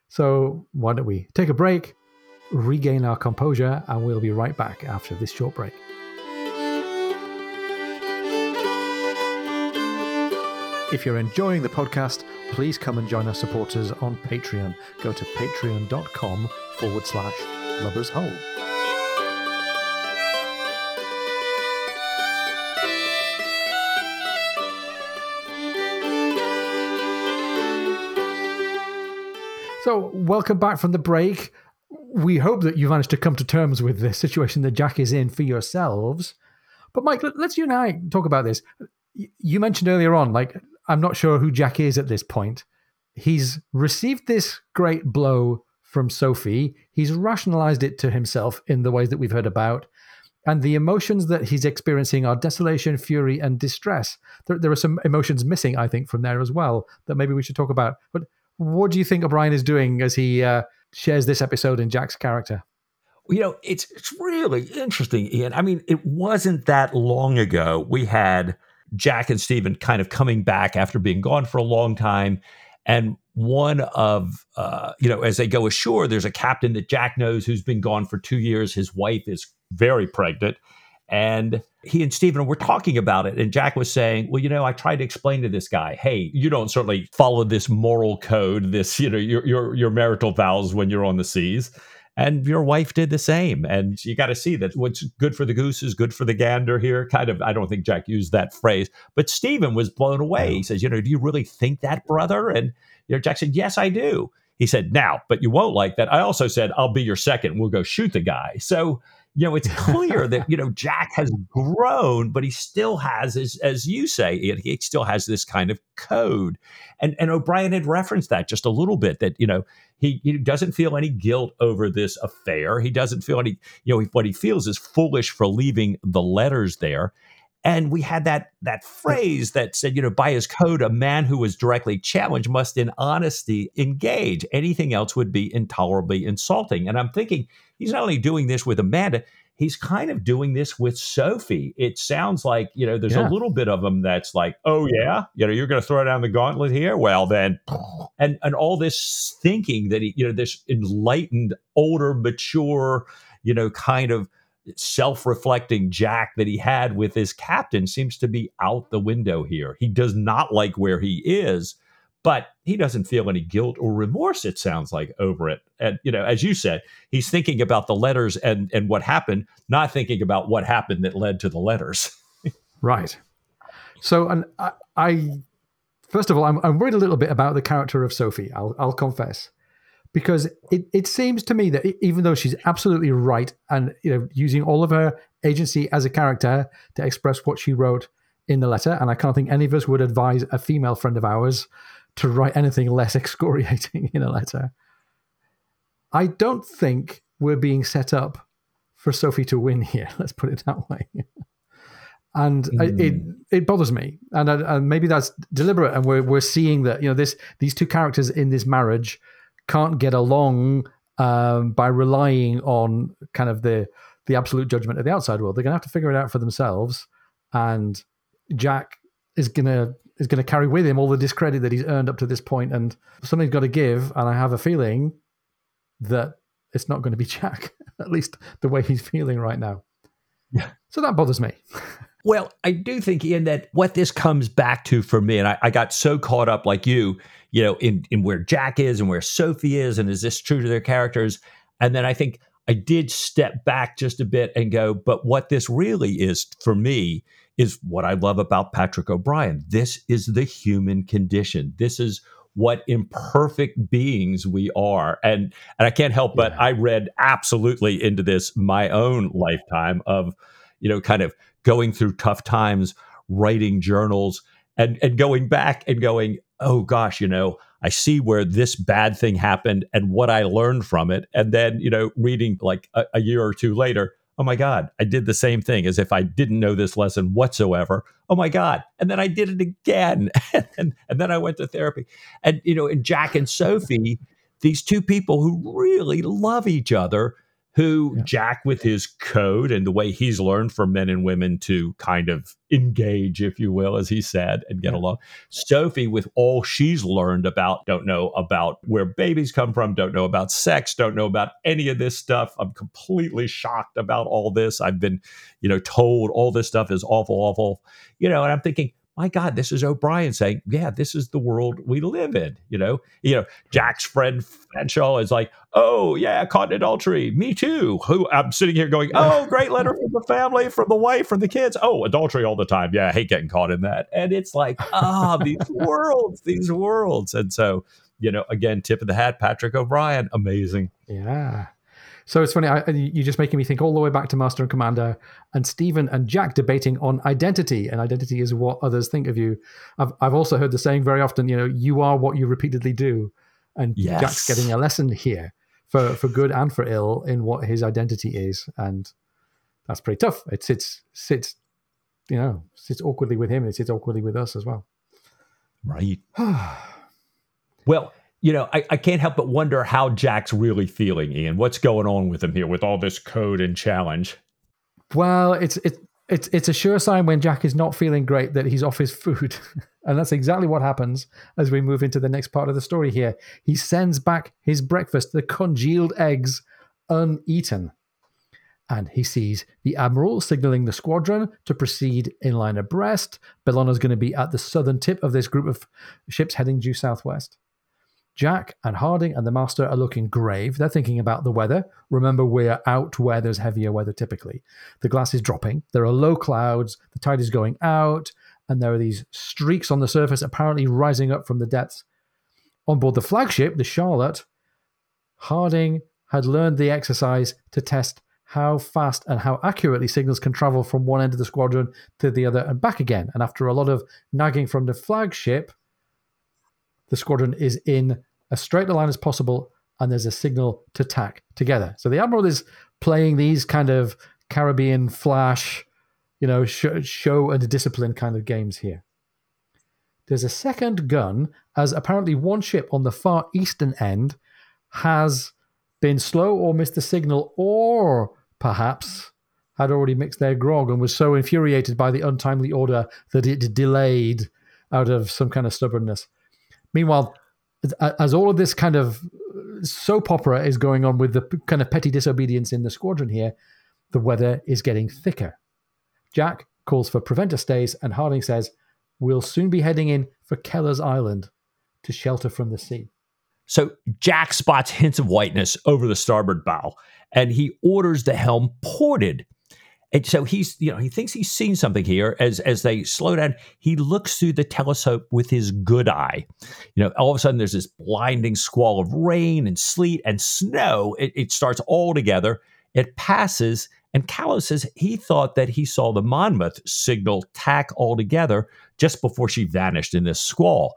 So why don't we take a break, regain our composure, and we'll be right back after this short break. If you're enjoying the podcast, please come and join our supporters on Patreon. Go to patreon.com forward slash lubbers hole. So, welcome back from the break. We hope that you've managed to come to terms with the situation that Jack is in for yourselves. But, Mike, let's you and I talk about this. You mentioned earlier on, like, I'm not sure who Jack is at this point. He's received this great blow from Sophie. He's rationalized it to himself in the ways that we've heard about. And the emotions that he's experiencing are desolation, fury, and distress. There, there are some emotions missing, I think, from there as well that maybe we should talk about. But what do you think O'Brian is doing as he uh, shares this episode in Jack's character? You know, it's it's really interesting, Ian. I mean, it wasn't that long ago we had Jack and Stephen kind of coming back after being gone for a long time. And one of, uh, you know, as they go ashore, there's a captain that Jack knows who's been gone for two years. His wife is very pregnant. And he and Stephen were talking about it. And Jack was saying, Well, you know, I tried to explain to this guy, hey, you don't certainly follow this moral code, this, you know, your your, your marital vows when you're on the seas and your wife did the same. And you got to see that what's good for the goose is good for the gander here. Kind of, I don't think Jack used that phrase, but Stephen was blown away. He says, You know, do you really think that, brother? And you know, Jack said, Yes, I do. He said, Now, but you won't like that. I also said, I'll be your second. We'll go shoot the guy. So, you know, it's clear that, you know, Jack has grown, but he still has, as, as you say, he still has this kind of code. And, and O'Brian had referenced that just a little bit that, you know, he, he doesn't feel any guilt over this affair. He doesn't feel any, you know, what he feels is foolish for leaving the letters there. And we had that that phrase that said, you know, by his code, a man who was directly challenged must in honesty engage. Anything else would be intolerably insulting. And I'm thinking he's not only doing this with Amanda, he's kind of doing this with Sophie. It sounds like, you know, there's yeah. a little bit of him that's like, oh yeah, you know, you're going to throw down the gauntlet here. Well, then, and and all this thinking that he, you know, this enlightened, older, mature, you know, kind of self-reflecting Jack that he had with his captain seems to be out the window here. He does not like where he is, but he doesn't feel any guilt or remorse it sounds like over it. And you know as you said he's thinking about the letters and and what happened not thinking about what happened that led to the letters. Right. So and I, I, first of all I'm, I'm worried a little bit about the character of sophie i'll, I'll confess because it, it seems to me that even though she's absolutely right and you know using all of her agency as a character to express what she wrote in the letter and i can't think any of us would advise a female friend of ours to write anything less excoriating in a letter. I don't think we're being set up for Sophie to win here. Let's put it that way. and mm. it it bothers me, and, and maybe that's deliberate. And we're we're seeing that you know this these two characters in this marriage can't get along um, by relying on kind of the the absolute judgment of the outside world. They're going to have to figure it out for themselves. And Jack is going to is going to carry with him all the discredit that he's earned up to this point, and something's got to give. And I have a feeling that it's not going to be Jack, at least the way he's feeling right now. Yeah. So that bothers me. Well, I do think, Ian, that what this comes back to for me, and I, I, got so caught up like you, you know, in, in where Jack is and where Sophie is, and is this true to their characters? And then I think I did step back just a bit and go, but what this really is for me is what I love about Patrick O'Brian. This is the human condition. This is what imperfect beings we are. And and I can't help but I read absolutely into this my own lifetime of, you know, kind of going through tough times, writing journals, and and going back and going, oh gosh, you know, I see where this bad thing happened and what I learned from it. And then, you know, reading like a, a year or two later, oh my God, I did the same thing as if I didn't know this lesson whatsoever. Oh my God. And then I did it again. and, and then I went to therapy. And, you know, and Jack and Sophie, these two people who really love each other who yeah. Jack, with his code and the way he's learned from men and women to kind of engage, if you will, as he said, and get yeah. along. Sophie, with all she's learned about, don't know about where babies come from, don't know about sex, don't know about any of this stuff. I'm completely shocked about all this. I've been, you know, told all this stuff is awful, awful, you know, and I'm thinking, my God, this is O'Brian saying, yeah, this is the world we live in. You know, you know, Jack's friend Fanshawe is like, oh yeah, caught in adultery. Me too. Who I'm sitting here going, oh, great letter from the family, from the wife, from the kids. Oh, adultery all the time. Yeah, I hate getting caught in that. And it's like, ah, oh, these worlds, these worlds. And so, you know, again, tip of the hat, Patrick O'Brian, amazing. Yeah. So it's funny. I, you're just making me think all the way back to Master and Commander, and Stephen and Jack debating on identity, and identity is what others think of you. I've I've also heard the saying very often. You know, you are what you repeatedly do, and yes. Jack's getting a lesson here for for good and for ill in what his identity is, and that's pretty tough. It sits sits, you know, sits awkwardly with him. It sits awkwardly with us as well. Right. well, you know, I, I can't help but wonder how Jack's really feeling, Ian. What's going on with him here with all this code and challenge? Well, it's it's it's it's a sure sign when Jack is not feeling great that he's off his food. and that's exactly what happens as we move into the next part of the story here. He sends back his breakfast, the congealed eggs, uneaten. And he sees the Admiral signaling the squadron to proceed in line abreast. Bellona's going to be at the southern tip of this group of ships heading due southwest. Jack and Harding and the Master are looking grave. They're thinking about the weather. Remember, we're out where there's heavier weather typically. The glass is dropping. There are low clouds. The tide is going out. And there are these streaks on the surface apparently rising up from the depths. On board the flagship, the Charlotte, Harding had learned the exercise to test how fast and how accurately signals can travel from one end of the squadron to the other and back again. And after a lot of nagging from the flagship, the squadron is in as straight a line as possible and there's a signal to tack together. So the Admiral is playing these kind of Caribbean flash, you know, sh- show and discipline kind of games here. There's a second gun, as apparently one ship on the far eastern end has been slow or missed the signal, or perhaps had already mixed their grog and was so infuriated by the untimely order that it delayed out of some kind of stubbornness. Meanwhile, as all of this kind of soap opera is going on with the kind of petty disobedience in the squadron here, the weather is getting thicker. Jack calls for preventer stays, and Harding says, We'll soon be heading in for Keller's Island to shelter from the sea. So Jack spots hints of whiteness over the starboard bow, and he orders the helm ported and so he's, you know, he thinks he's seen something here. As as they slow down, he looks through the telescope with his good eye. You know, all of a sudden there's this blinding squall of rain and sleet and snow. It, it starts all together. It passes, and Callow says he thought that he saw the Monmouth signal tack all together just before she vanished in this squall.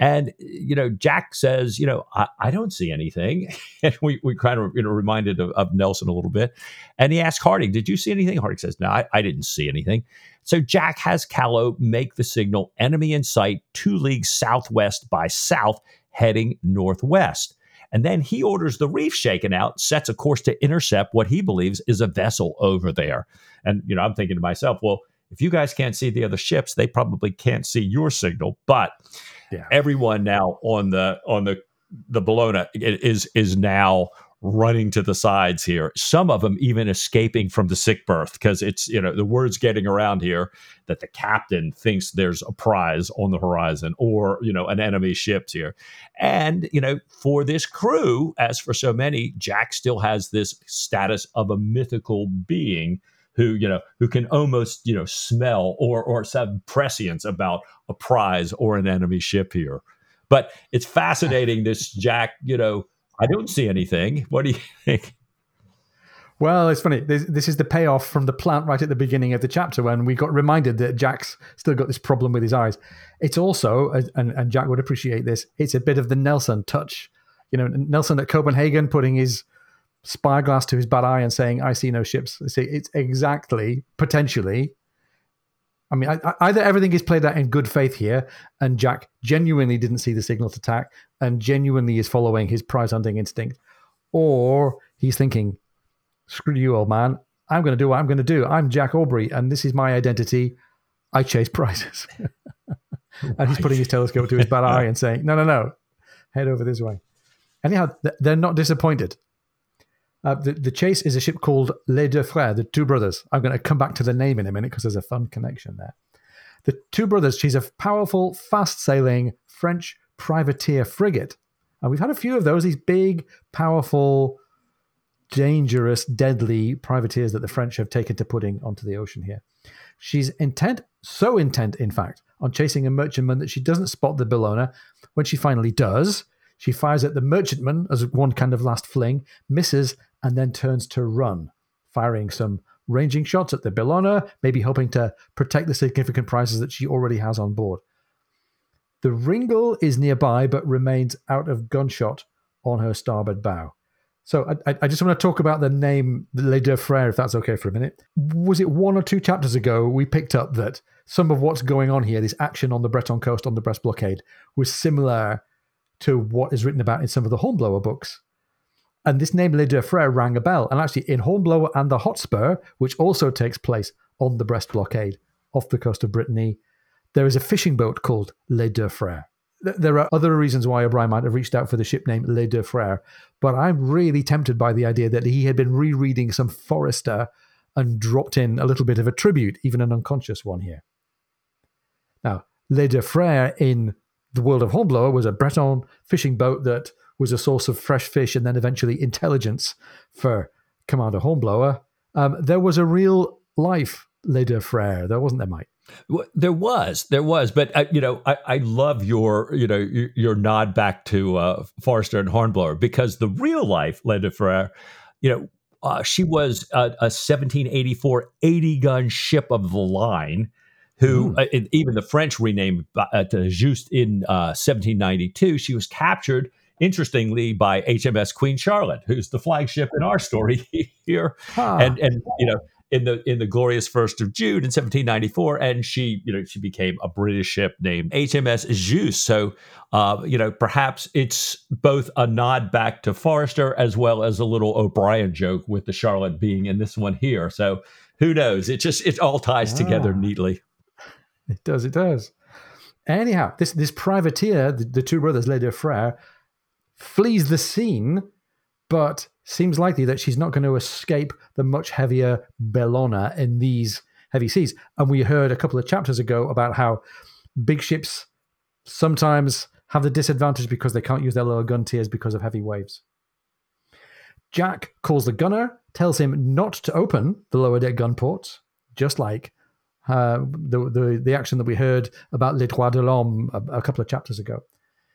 And you know, Jack says, you know, I, I don't see anything, and we we kind of you know reminded of, of, Nelson a little bit. And he asks Harding, "Did you see anything?" Harding says, "No, I, I didn't see anything." So Jack has Callow make the signal enemy in sight, two leagues southwest by south, heading northwest. And then he orders the reef shaken out, sets a course to intercept what he believes is a vessel over there. And, you know, I'm thinking to myself, well, if you guys can't see the other ships, they probably can't see your signal. But yeah. everyone now on the on the the Bellona is is now running to the sides here. Some of them even escaping from the sick berth because it's, you know, the word's getting around here that the captain thinks there's a prize on the horizon or, you know, an enemy ship's here. And, you know, for this crew, as for so many, Jack still has this status of a mythical being who you know who can almost you know smell or or have prescience about a prize or an enemy ship here but it's fascinating this jack you know I don't see anything. What do you think? Well, it's funny. This, this, is the payoff from the plant right at the beginning of the chapter when we got reminded that Jack's still got this problem with his eyes. It's also, and, and Jack would appreciate this, it's a bit of the Nelson touch. You know, Nelson at Copenhagen putting his spyglass to his bad eye and saying, I see no ships. See, it's exactly, potentially, I mean, I, either everything is played out in good faith here, and Jack genuinely didn't see the signal to attack and genuinely is following his prize hunting instinct, or he's thinking, "Screw you, old man! I'm going to do what I'm going to do. I'm Jack Aubrey, and this is my identity. I chase prizes." and he's putting his telescope to his bad eye and saying, "No, no, no, head over this way." Anyhow, they're not disappointed. Uh, the, the chase is a ship called Les Deux Frères, the two brothers. I'm going to come back to the name in a minute because there's a fun connection there. The two brothers, she's a powerful, fast sailing French privateer frigate. And we've had a few of those, these big, powerful, dangerous, deadly privateers that the French have taken to putting onto the ocean here. She's intent, so intent, in fact, on chasing a merchantman that she doesn't spot the Bellona. When she finally does, she fires at the merchantman as one kind of last fling, misses, and then turns to run, firing some ranging shots at the Bellona, maybe hoping to protect the significant prizes that she already has on board. The Ringle is nearby but remains out of gunshot on her starboard bow. So I, I, just want to talk about the name Les Deux Frères, if that's okay for a minute. Was it one or two chapters ago we picked up that some of what's going on here, this action on the Breton coast on the Brest blockade, was similar to what is written about in some of the Hornblower books? And this name Les Deux Frères rang a bell. And actually, in Hornblower and the Hotspur, which also takes place on the Brest blockade off the coast of Brittany, there is a fishing boat called Les Deux Frères. There are other reasons why O'Brian might have reached out for the ship name Les Deux Frères, but I'm really tempted by the idea that he had been rereading some Forester and dropped in a little bit of a tribute, even an unconscious one here. Now, Les Deux Frères in the world of Hornblower was a Breton fishing boat that was a source of fresh fish and then eventually intelligence for Commander Hornblower. Um, there was a real life Les Deux Frères, there wasn't there, Mike? There was, there was, but uh, you know, I, I, love your, you know, your, your nod back to uh, Forester and Hornblower because the real life Les Deux Frères, you know, uh, she was a, a 1784 80 gun ship of the line who uh, even the French renamed uh, to Juste in 1792. She was captured interestingly by HMS Queen Charlotte, who's the flagship in our story here, huh. and and you know in the in the glorious first of June in 1794, and she you know she became a British ship named HMS Juste. So uh, you know perhaps it's both a nod back to Forester as well as a little O'Brian joke with the Charlotte being in this one here. So who knows? It just it all ties together neatly. It does. It does. Anyhow, this this privateer, the, the two brothers, Les Deux Frères, flees the scene, but seems likely that she's not going to escape the much heavier Bellona in these heavy seas. And we heard a couple of chapters ago about how big ships sometimes have the disadvantage because they can't use their lower gun tiers because of heavy waves. Jack calls the gunner, tells him not to open the lower deck gun ports, just like uh, the, the, the action that we heard about Les Droits de l'Homme a, a couple of chapters ago.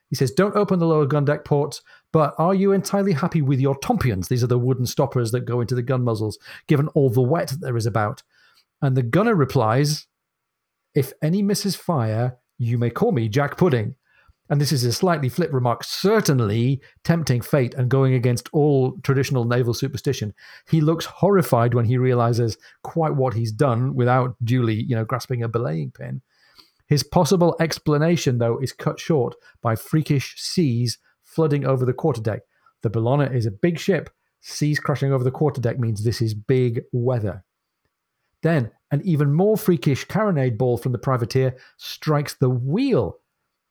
He says, Don't open the lower gun deck ports, but are you entirely happy with your tompions? These are the wooden stoppers that go into the gun muzzles, given all the wet that there is about. And the gunner replies, If any misses fire, you may call me Jack Pudding. And this is a slightly flip remark, certainly tempting fate and going against all traditional naval superstition. He looks horrified when he realizes quite what he's done without duly, you know, grasping a belaying pin. His possible explanation, though, is cut short by freakish seas flooding over the quarterdeck. The Bellona is a big ship. Seas crashing over the quarterdeck means this is big weather. Then, an even more freakish carronade ball from the privateer strikes the wheel.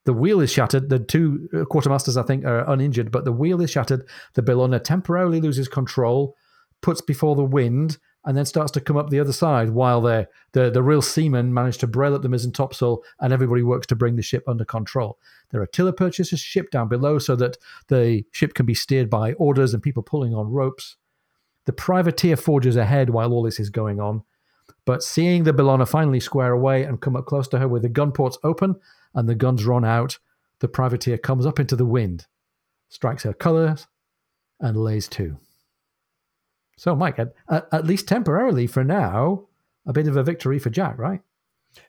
The wheel is shattered. The two uh, quartermasters, I think, are uninjured, but the wheel is shattered. The Bellona temporarily loses control, puts before the wind, and then starts to come up the other side while the the, the real seamen manage to brail up the mizzen topsail and everybody works to bring the ship under control. There are tiller purchases ship down below so that the ship can be steered by orders and people pulling on ropes. The privateer forges ahead while all this is going on. But seeing the Bellona finally square away and come up close to her with the gun ports open and the guns run out, the privateer comes up into the wind, strikes her colours, and lays to. So, Mike, at, at least temporarily for now, a bit of a victory for Jack, right?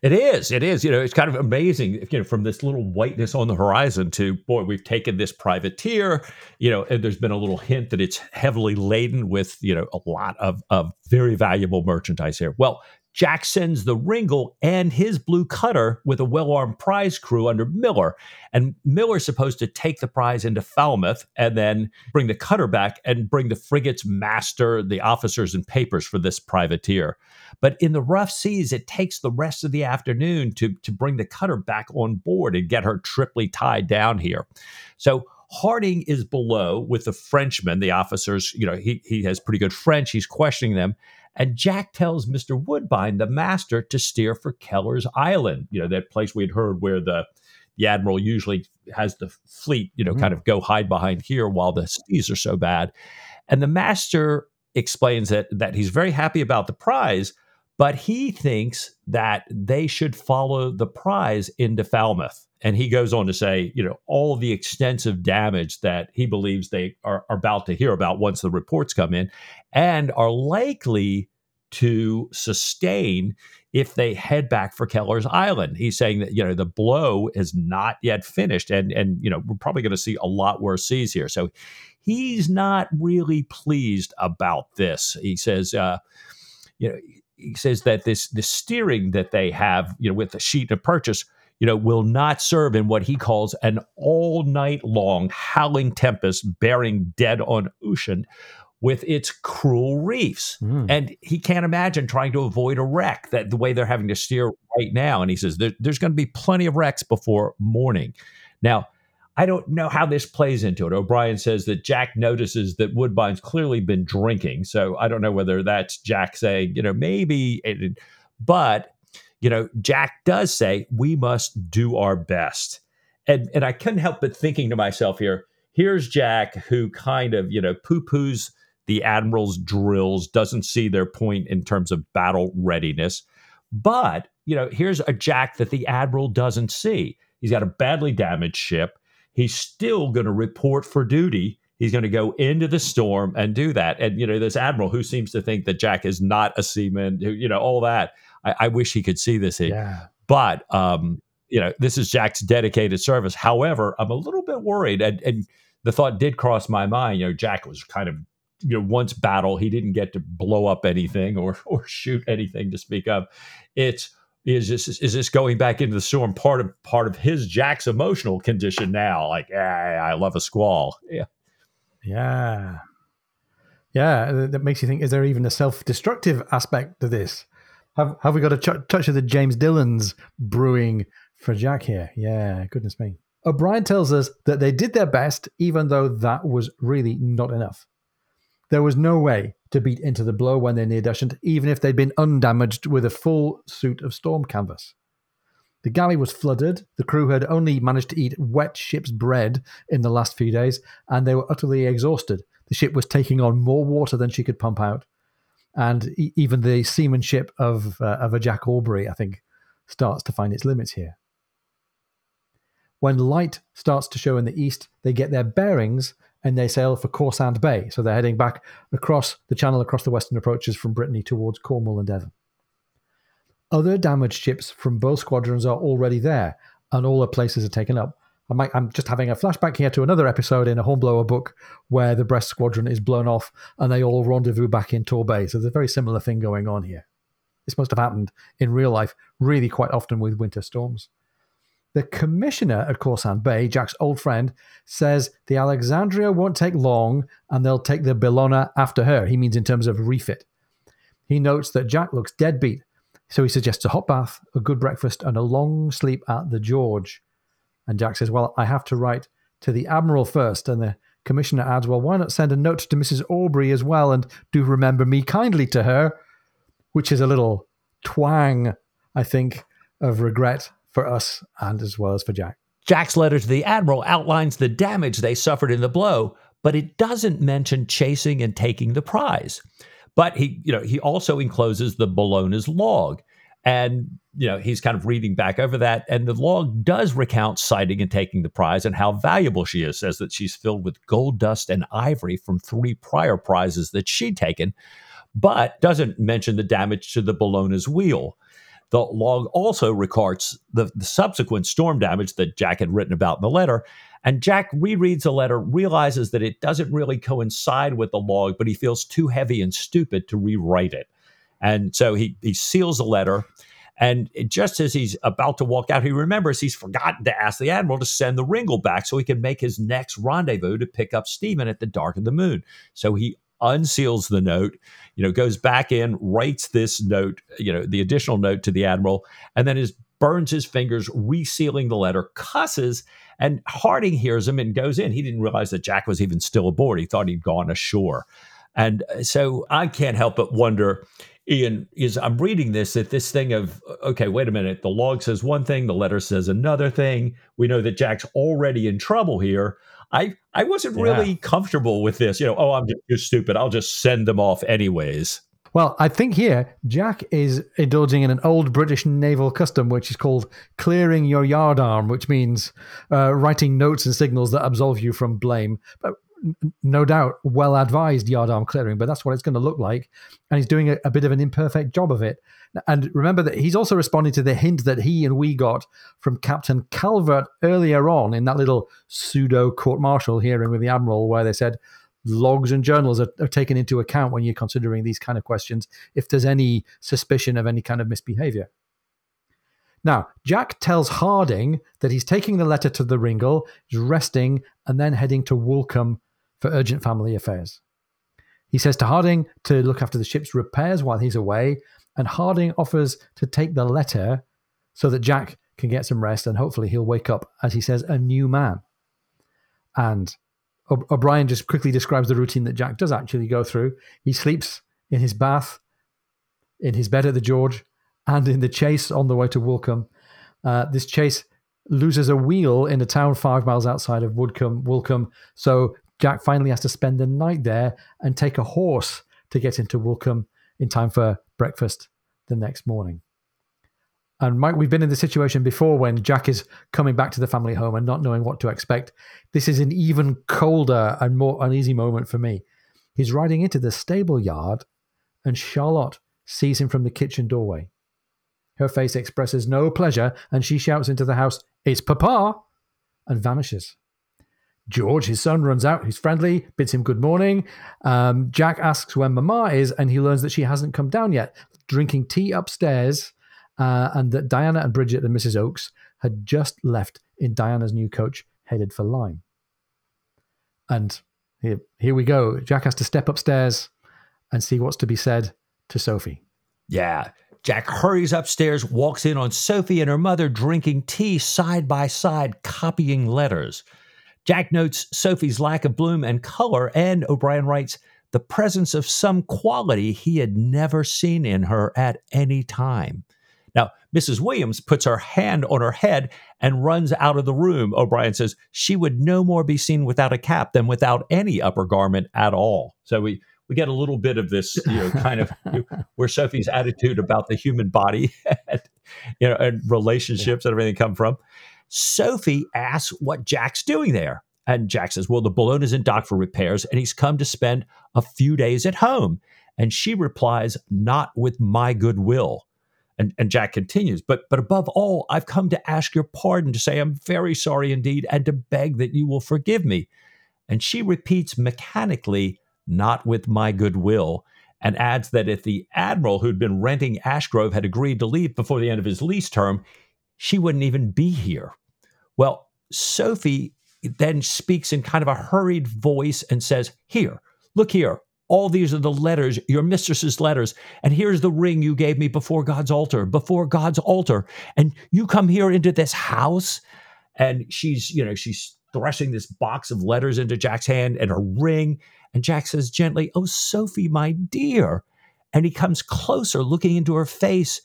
It is. It is. You know, it's kind of amazing, you know, from this little whiteness on the horizon to, boy, we've taken this privateer, you know, and there's been a little hint that it's heavily laden with, you know, a lot of, of very valuable merchandise here. Well, Jack sends the Ringle and his blue cutter with a well armed prize crew under Miller. And Miller's supposed to take the prize into Falmouth and then bring the cutter back and bring the frigate's master, the officers, and papers for this privateer. But in the rough seas, it takes the rest of the afternoon to, to bring the cutter back on board and get her triply tied down here. So Harding is below with the Frenchmen, the officers. You know, he, he has pretty good French. He's questioning them. And Jack tells Mr. Woodbine, the master, to steer for Keller's Island, you know, that place we had heard where the the admiral usually has the fleet, you know, mm-hmm. kind of go hide behind here while the seas are so bad. And the master explains that that he's very happy about the prize, but he thinks that they should follow the prize into Falmouth. And he goes on to say, you know, all the extensive damage that he believes they are, are about to hear about once the reports come in and are likely to sustain if they head back for Keller's Island. He's saying that, you know, the blow is not yet finished. And, and you know, we're probably going to see a lot worse seas here. So he's not really pleased about this. He says, uh, you know, he says that this the steering that they have, you know, with the sheet of purchase, you know, will not serve in what he calls an all night long howling tempest bearing dead on Ushant with its cruel reefs. Mm. And he can't imagine trying to avoid a wreck that the way they're having to steer right now. And he says there, there's going to be plenty of wrecks before morning. Now, I don't know how this plays into it. O'Brian says that Jack notices that Woodbine's clearly been drinking. So I don't know whether that's Jack saying, you know, maybe, it, but, you know, Jack does say, we must do our best. And, and I couldn't help but thinking to myself here, here's Jack who kind of, you know, poo poos the Admiral's drills, doesn't see their point in terms of battle readiness. But, you know, here's a Jack that the Admiral doesn't see. He's got a badly damaged ship he's still going to report for duty. He's going to go into the storm and do that. And, you know, this admiral who seems to think that Jack is not a seaman, who, you know, all that. I, I wish he could see this. Yeah. But, um, you know, this is Jack's dedicated service. However, I'm a little bit worried. And, and the thought did cross my mind. You know, Jack was kind of, you know, once battle, he didn't get to blow up anything or, or shoot anything to speak of. It's, is this is this going back into the storm part of part of his Jack's emotional condition now? Like, ah, I love a squall. Yeah, yeah, yeah. That makes you think: is there even a self-destructive aspect to this? Have Have we got a ch- touch of the James Dillon's brewing for Jack here? Yeah, goodness me. O'Brian tells us that they did their best, even though that was really not enough. There was no way to beat into the blow when they neared Ushant, even if they'd been undamaged with a full suit of storm canvas. The galley was flooded. The crew had only managed to eat wet ship's bread in the last few days, and they were utterly exhausted. The ship was taking on more water than she could pump out, and e- even the seamanship of uh, of a Jack Aubrey, I think, starts to find its limits here. When light starts to show in the east, they get their bearings and they sail for Cawsand Bay. So they're heading back across the channel, across the western approaches from Brittany towards Cornwall and Devon. Other damaged ships from both squadrons are already there, and all the places are taken up. I am just having a flashback here to another episode in a Hornblower book where the Brest squadron is blown off and they all rendezvous back in Torbay. So there's a very similar thing going on here. This must have happened in real life really quite often with winter storms. The commissioner at Cawsand Bay, Jack's old friend, says the Alexandria won't take long and they'll take the Bellona after her. He means in terms of refit. He notes that Jack looks deadbeat, so he suggests a hot bath, a good breakfast, and a long sleep at the George. And Jack says, Well, I have to write to the Admiral first. And the commissioner adds, Well, why not send a note to Mrs. Aubrey as well and do remember me kindly to her? Which is a little twang, I think, of regret for us and as well as for Jack. Jack's letter to the Admiral outlines the damage they suffered in the blow, but it doesn't mention chasing and taking the prize. But he, you know, he also encloses the Bellona's log. And, you know, he's kind of reading back over that. And the log does recount sighting and taking the prize and how valuable she is, says that she's filled with gold dust and ivory from three prior prizes that she'd taken, but doesn't mention the damage to the Bellona's wheel. The log also records the, the, subsequent storm damage that Jack had written about in the letter. And Jack rereads the letter, realizes that it doesn't really coincide with the log, but he feels too heavy and stupid to rewrite it. And so he, he seals the letter. And just as he's about to walk out, he remembers he's forgotten to ask the admiral to send the Ringle back so he can make his next rendezvous to pick up Stephen at the dark of the moon. So he unseals the note, you know, goes back in, writes this note, you know, the additional note to the admiral, and then is burns his fingers resealing the letter, cusses, and Harding hears him and goes in. He didn't realize that Jack was even still aboard. He thought he'd gone ashore. And uh, so I can't help but wonder Ian, is I'm reading this that this thing of okay, wait a minute, the log says one thing, the letter says another thing. We know that Jack's already in trouble here. I I wasn't yeah. really comfortable with this. You know, oh, I'm just, just stupid. I'll just send them off anyways. Well, I think here Jack is indulging in an old British naval custom, which is called clearing your yardarm, which means uh, writing notes and signals that absolve you from blame. But no doubt, well advised yardarm clearing, but that's what it's going to look like. And he's doing a, a bit of an imperfect job of it. And remember that he's also responding to the hint that he and we got from Captain Calvert earlier on in that little pseudo court martial hearing with the Admiral, where they said logs and journals are, are, taken into account when you're considering these kind of questions if there's any suspicion of any kind of misbehavior. Now, Jack tells Harding that he's taking the letter to the Ringle, is resting, and then heading to Woolcombe for urgent family affairs. He says to Harding to look after the ship's repairs while he's away and Harding offers to take the letter so that Jack can get some rest and hopefully he'll wake up, as he says, a new man. And O'Brian just quickly describes the routine that Jack does actually go through. He sleeps in his bath, in his bed at the George, and in the chase on the way to Woolcombe. Uh, this chase loses a wheel in a town five miles outside of Woodcombe, Woolcombe. So Jack finally has to spend the night there and take a horse to get into Woolcombe in time for breakfast the next morning. And Mike, we've been in the situation before when Jack is coming back to the family home and not knowing what to expect. This is an even colder and more uneasy moment for me. He's riding into the stable yard, and Charlotte sees him from the kitchen doorway. Her face expresses no pleasure, and she shouts into the house, It's Papa! and vanishes. George, his son, runs out. He's friendly, bids him good morning. Um, Jack asks where Mama is, and he learns that she hasn't come down yet, drinking tea upstairs, uh, and that Diana and Bridget and Mrs. Oakes had just left in Diana's new coach headed for Lyme. And here, here we go. Jack has to step upstairs and see what's to be said to Sophie. Yeah. Jack hurries upstairs, walks in on Sophie and her mother drinking tea side by side, copying letters. Jack notes Sophie's lack of bloom and color, and O'Brian writes the presence of some quality he had never seen in her at any time. Now, Mrs. Williams puts her hand on her head and runs out of the room. O'Brian says she would no more be seen without a cap than without any upper garment at all. So we we get a little bit of this, you know, kind of you where Sophie's attitude about the human body, and, you know, and relationships and everything come from. Sophie asks what Jack's doing there. And Jack says, Well, the Bellona is in dock for repairs, and he's come to spend a few days at home. And she replies, Not with my goodwill. And, and Jack continues, but but above all, I've come to ask your pardon, to say I'm very sorry indeed, and to beg that you will forgive me. And she repeats mechanically, not with my goodwill, and adds that if the admiral who'd been renting Ashgrove had agreed to leave before the end of his lease term, she wouldn't even be here. Well, Sophie then speaks in kind of a hurried voice and says, Here, look here. All these are the letters, your mistress's letters. And here's the ring you gave me before God's altar, before God's altar. And you come here into this house. and she's you know she's thrusting this box of letters into Jack's hand and a ring, and Jack says gently, "Oh, Sophie, my dear," and he comes closer, looking into her face.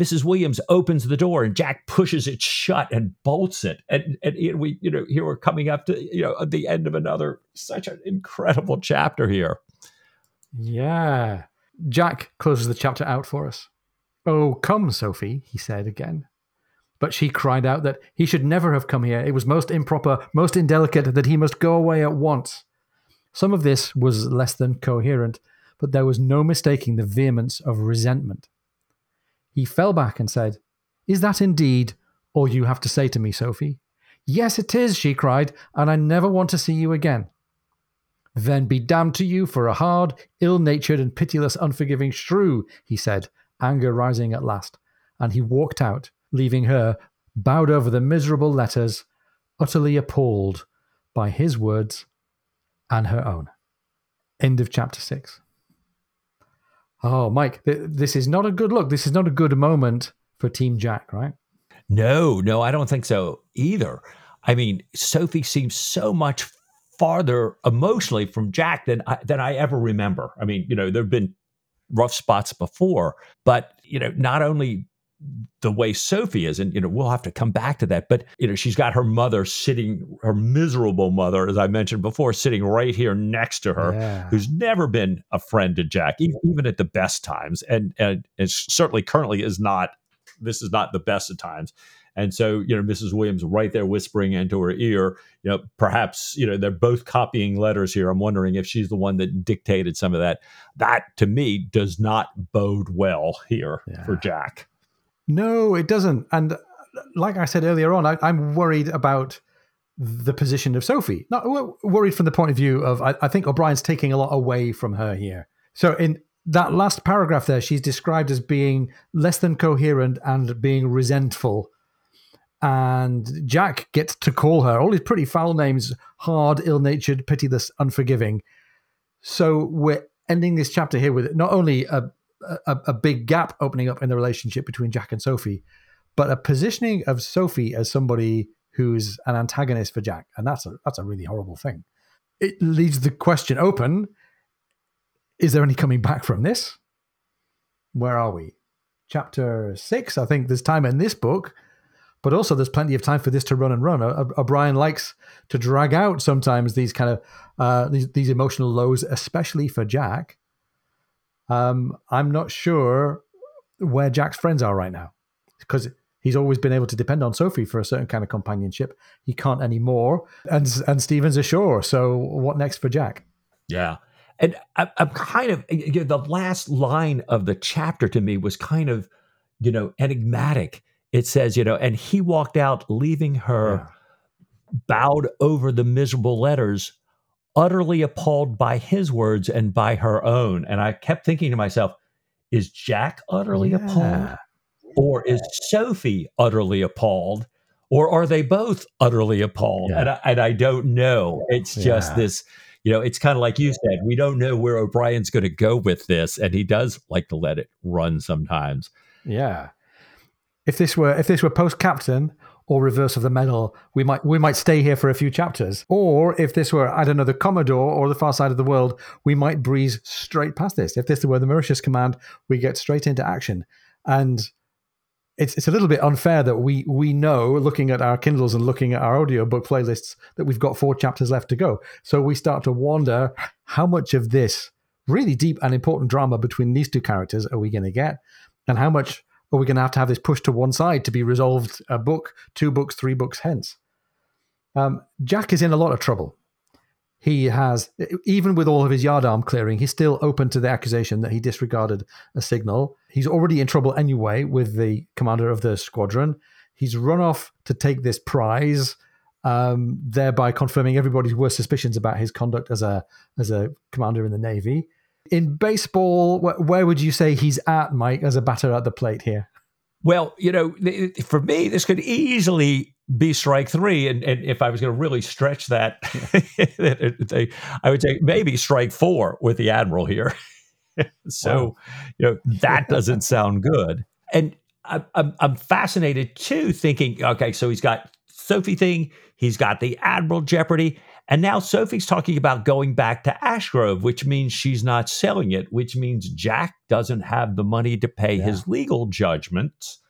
Mrs. Williams opens the door and Jack pushes it shut and bolts it. And, and we, you know, here we're coming up to, you know, at the end of another such an incredible chapter here. Yeah. Jack closes the chapter out for us. Oh, come, Sophie, he said again. But she cried out that he should never have come here. It was most improper, most indelicate, that he must go away at once. Some of this was less than coherent, but there was no mistaking the vehemence of resentment. He fell back and said, Is that indeed all you have to say to me, Sophie? Yes, it is, she cried, and I never want to see you again. Then be damned to you for a hard, ill natured, and pitiless, unforgiving shrew, he said, anger rising at last, and he walked out, leaving her bowed over the miserable letters, utterly appalled by his words and her own. End of chapter six. Oh, Mike, th- this is not a good look. This is not a good moment for Team Jack, right? No, no, I don't think so either. I mean, Sophie seems so much farther emotionally from Jack than I, than I ever remember. I mean, you know, there've been rough spots before, but you know, not only the way Sophie is, and you know, we'll have to come back to that. But you know, she's got her mother sitting, her miserable mother, as I mentioned before, sitting right here next to her, Yeah. who's never been a friend to Jack, even at the best times, and and, and certainly currently is not. This is not the best of times. And so, you know, Mrs. Williams right there whispering into her ear, you know, perhaps, you know, they're both copying letters here. I'm wondering if she's the one that dictated some of that. That to me does not bode well here Yeah. for Jack. No, it doesn't. And like I said earlier on, I, I'm worried about the position of Sophie. Not worried from the point of view of I, I think O'Brian's taking a lot away from her here. So in that last paragraph there, she's described as being less than coherent and being resentful. And Jack gets to call her all these pretty foul names hard, ill natured, pitiless, unforgiving. So we're ending this chapter here with not only a, a, a big gap opening up in the relationship between Jack and Sophie, but a positioning of Sophie as somebody who's an antagonist for Jack. And that's a, that's a really horrible thing. It leaves the question open is there any coming back from this? Where are we? Chapter six. I think there's time in this book, but also there's plenty of time for this to run and run. O'Brian likes to drag out sometimes these kind of uh, these, these emotional lows, especially for Jack. Um, I'm not sure where Jack's friends are right now because he's always been able to depend on Sophie for a certain kind of companionship. He can't anymore, and and Stephen's ashore. So what next for Jack? Yeah. And I, I'm kind of, you know, the last line of the chapter to me was kind of, you know, enigmatic. It says, you know, and he walked out, leaving her bowed over the miserable letters, utterly appalled by his words and by her own. And I kept thinking to myself, is Jack utterly Yeah. appalled? Or is Sophie utterly appalled? Or are they both utterly appalled? Yeah. And, I, and I don't know. It's just Yeah. this, you know, it's kind of like you said, we don't know where O'Brian's going to go with this. And he does like to let it run sometimes. Yeah. If this were if this were post captain or reverse of the medal, we might we might stay here for a few chapters. Or if this were I don't know the Commodore or the Far Side of the World, we might breeze straight past this. If this were the Mauritius Command, we get straight into action. And it's it's a little bit unfair that we we know looking at our Kindles and looking at our audiobook playlists that we've got four chapters left to go. So we start to wonder how much of this really deep and important drama between these two characters are we going to get, and how much are we going to have to have this pushed to one side to be resolved a book, two books, three books hence. Um, Jack is in a lot of trouble. He has, even with all of his yardarm clearing, he's still open to the accusation that he disregarded a signal. He's already in trouble anyway with the commander of the squadron. He's run off to take this prize, um, thereby confirming everybody's worst suspicions about his conduct as a as a commander in the navy. In baseball, where would you say he's at, Mike, as a batter at the plate here? Well, you know, for me, this could easily be strike three. And, and if I was going to really stretch that, I would say maybe strike four with the Admiral here. so, you know, that doesn't sound good. And I, I'm, I'm fascinated too, thinking, okay, so he's got Sophie thing. He's got the Admiral Jeopardy. And now Sophie's talking about going back to Ashgrove, which means she's not selling it, which means Jack doesn't have the money to pay yeah. his legal judgments.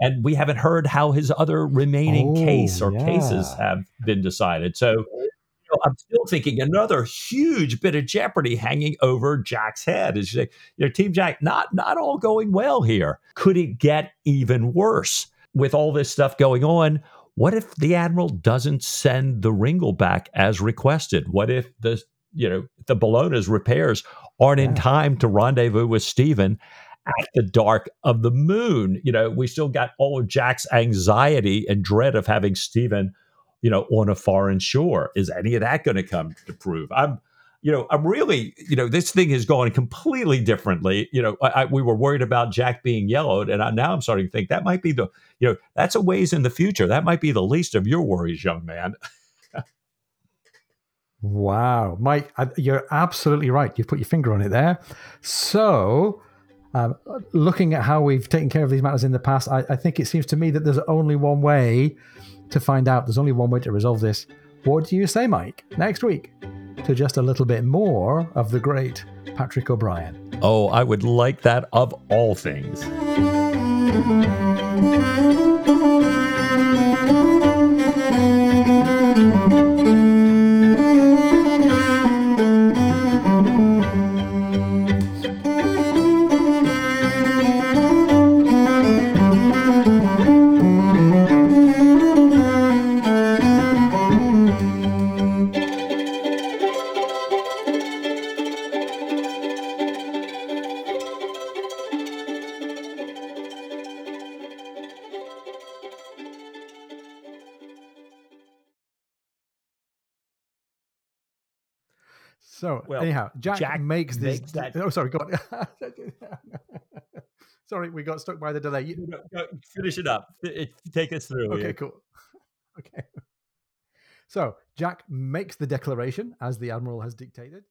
And we haven't heard how his other remaining oh, case or yeah. cases have been decided. So know, I'm still thinking another huge bit of jeopardy hanging over Jack's head. Is you know, Team Jack not not all going well here. Could it get even worse with all this stuff going on? What if the admiral doesn't send the Ringle back as requested? What if the you know the Bellona's repairs aren't yeah. in time to rendezvous with Stephen? at the dark of the moon. You know, we still got all of Jack's anxiety and dread of having Stephen you know, on a foreign shore. Is any of that going to come to prove? I'm, you know, I'm really, you know, this thing has gone completely differently. You know, I, I, we were worried about Jack being yellowed, and I, now I'm starting to think that might be the, you know, that's a ways in the future. That might be the least of your worries, young man. wow, Mike, you're absolutely right. You've put your finger on it there. So. Um, looking at how we've taken care of these matters in the past, I, I think it seems to me that there's only one way to find out there's only one way to resolve this. What do you say, Mike? Next week to just a little bit more of the great Patrick O'Brian? Oh, I would like that of all things. Anyhow, Jack, Jack makes this. Makes that, oh, sorry, go on. sorry, we got stuck by the delay. You, no, no, finish it up. Take us through. Okay, cool. Okay. So Jack makes the declaration as the admiral has dictated.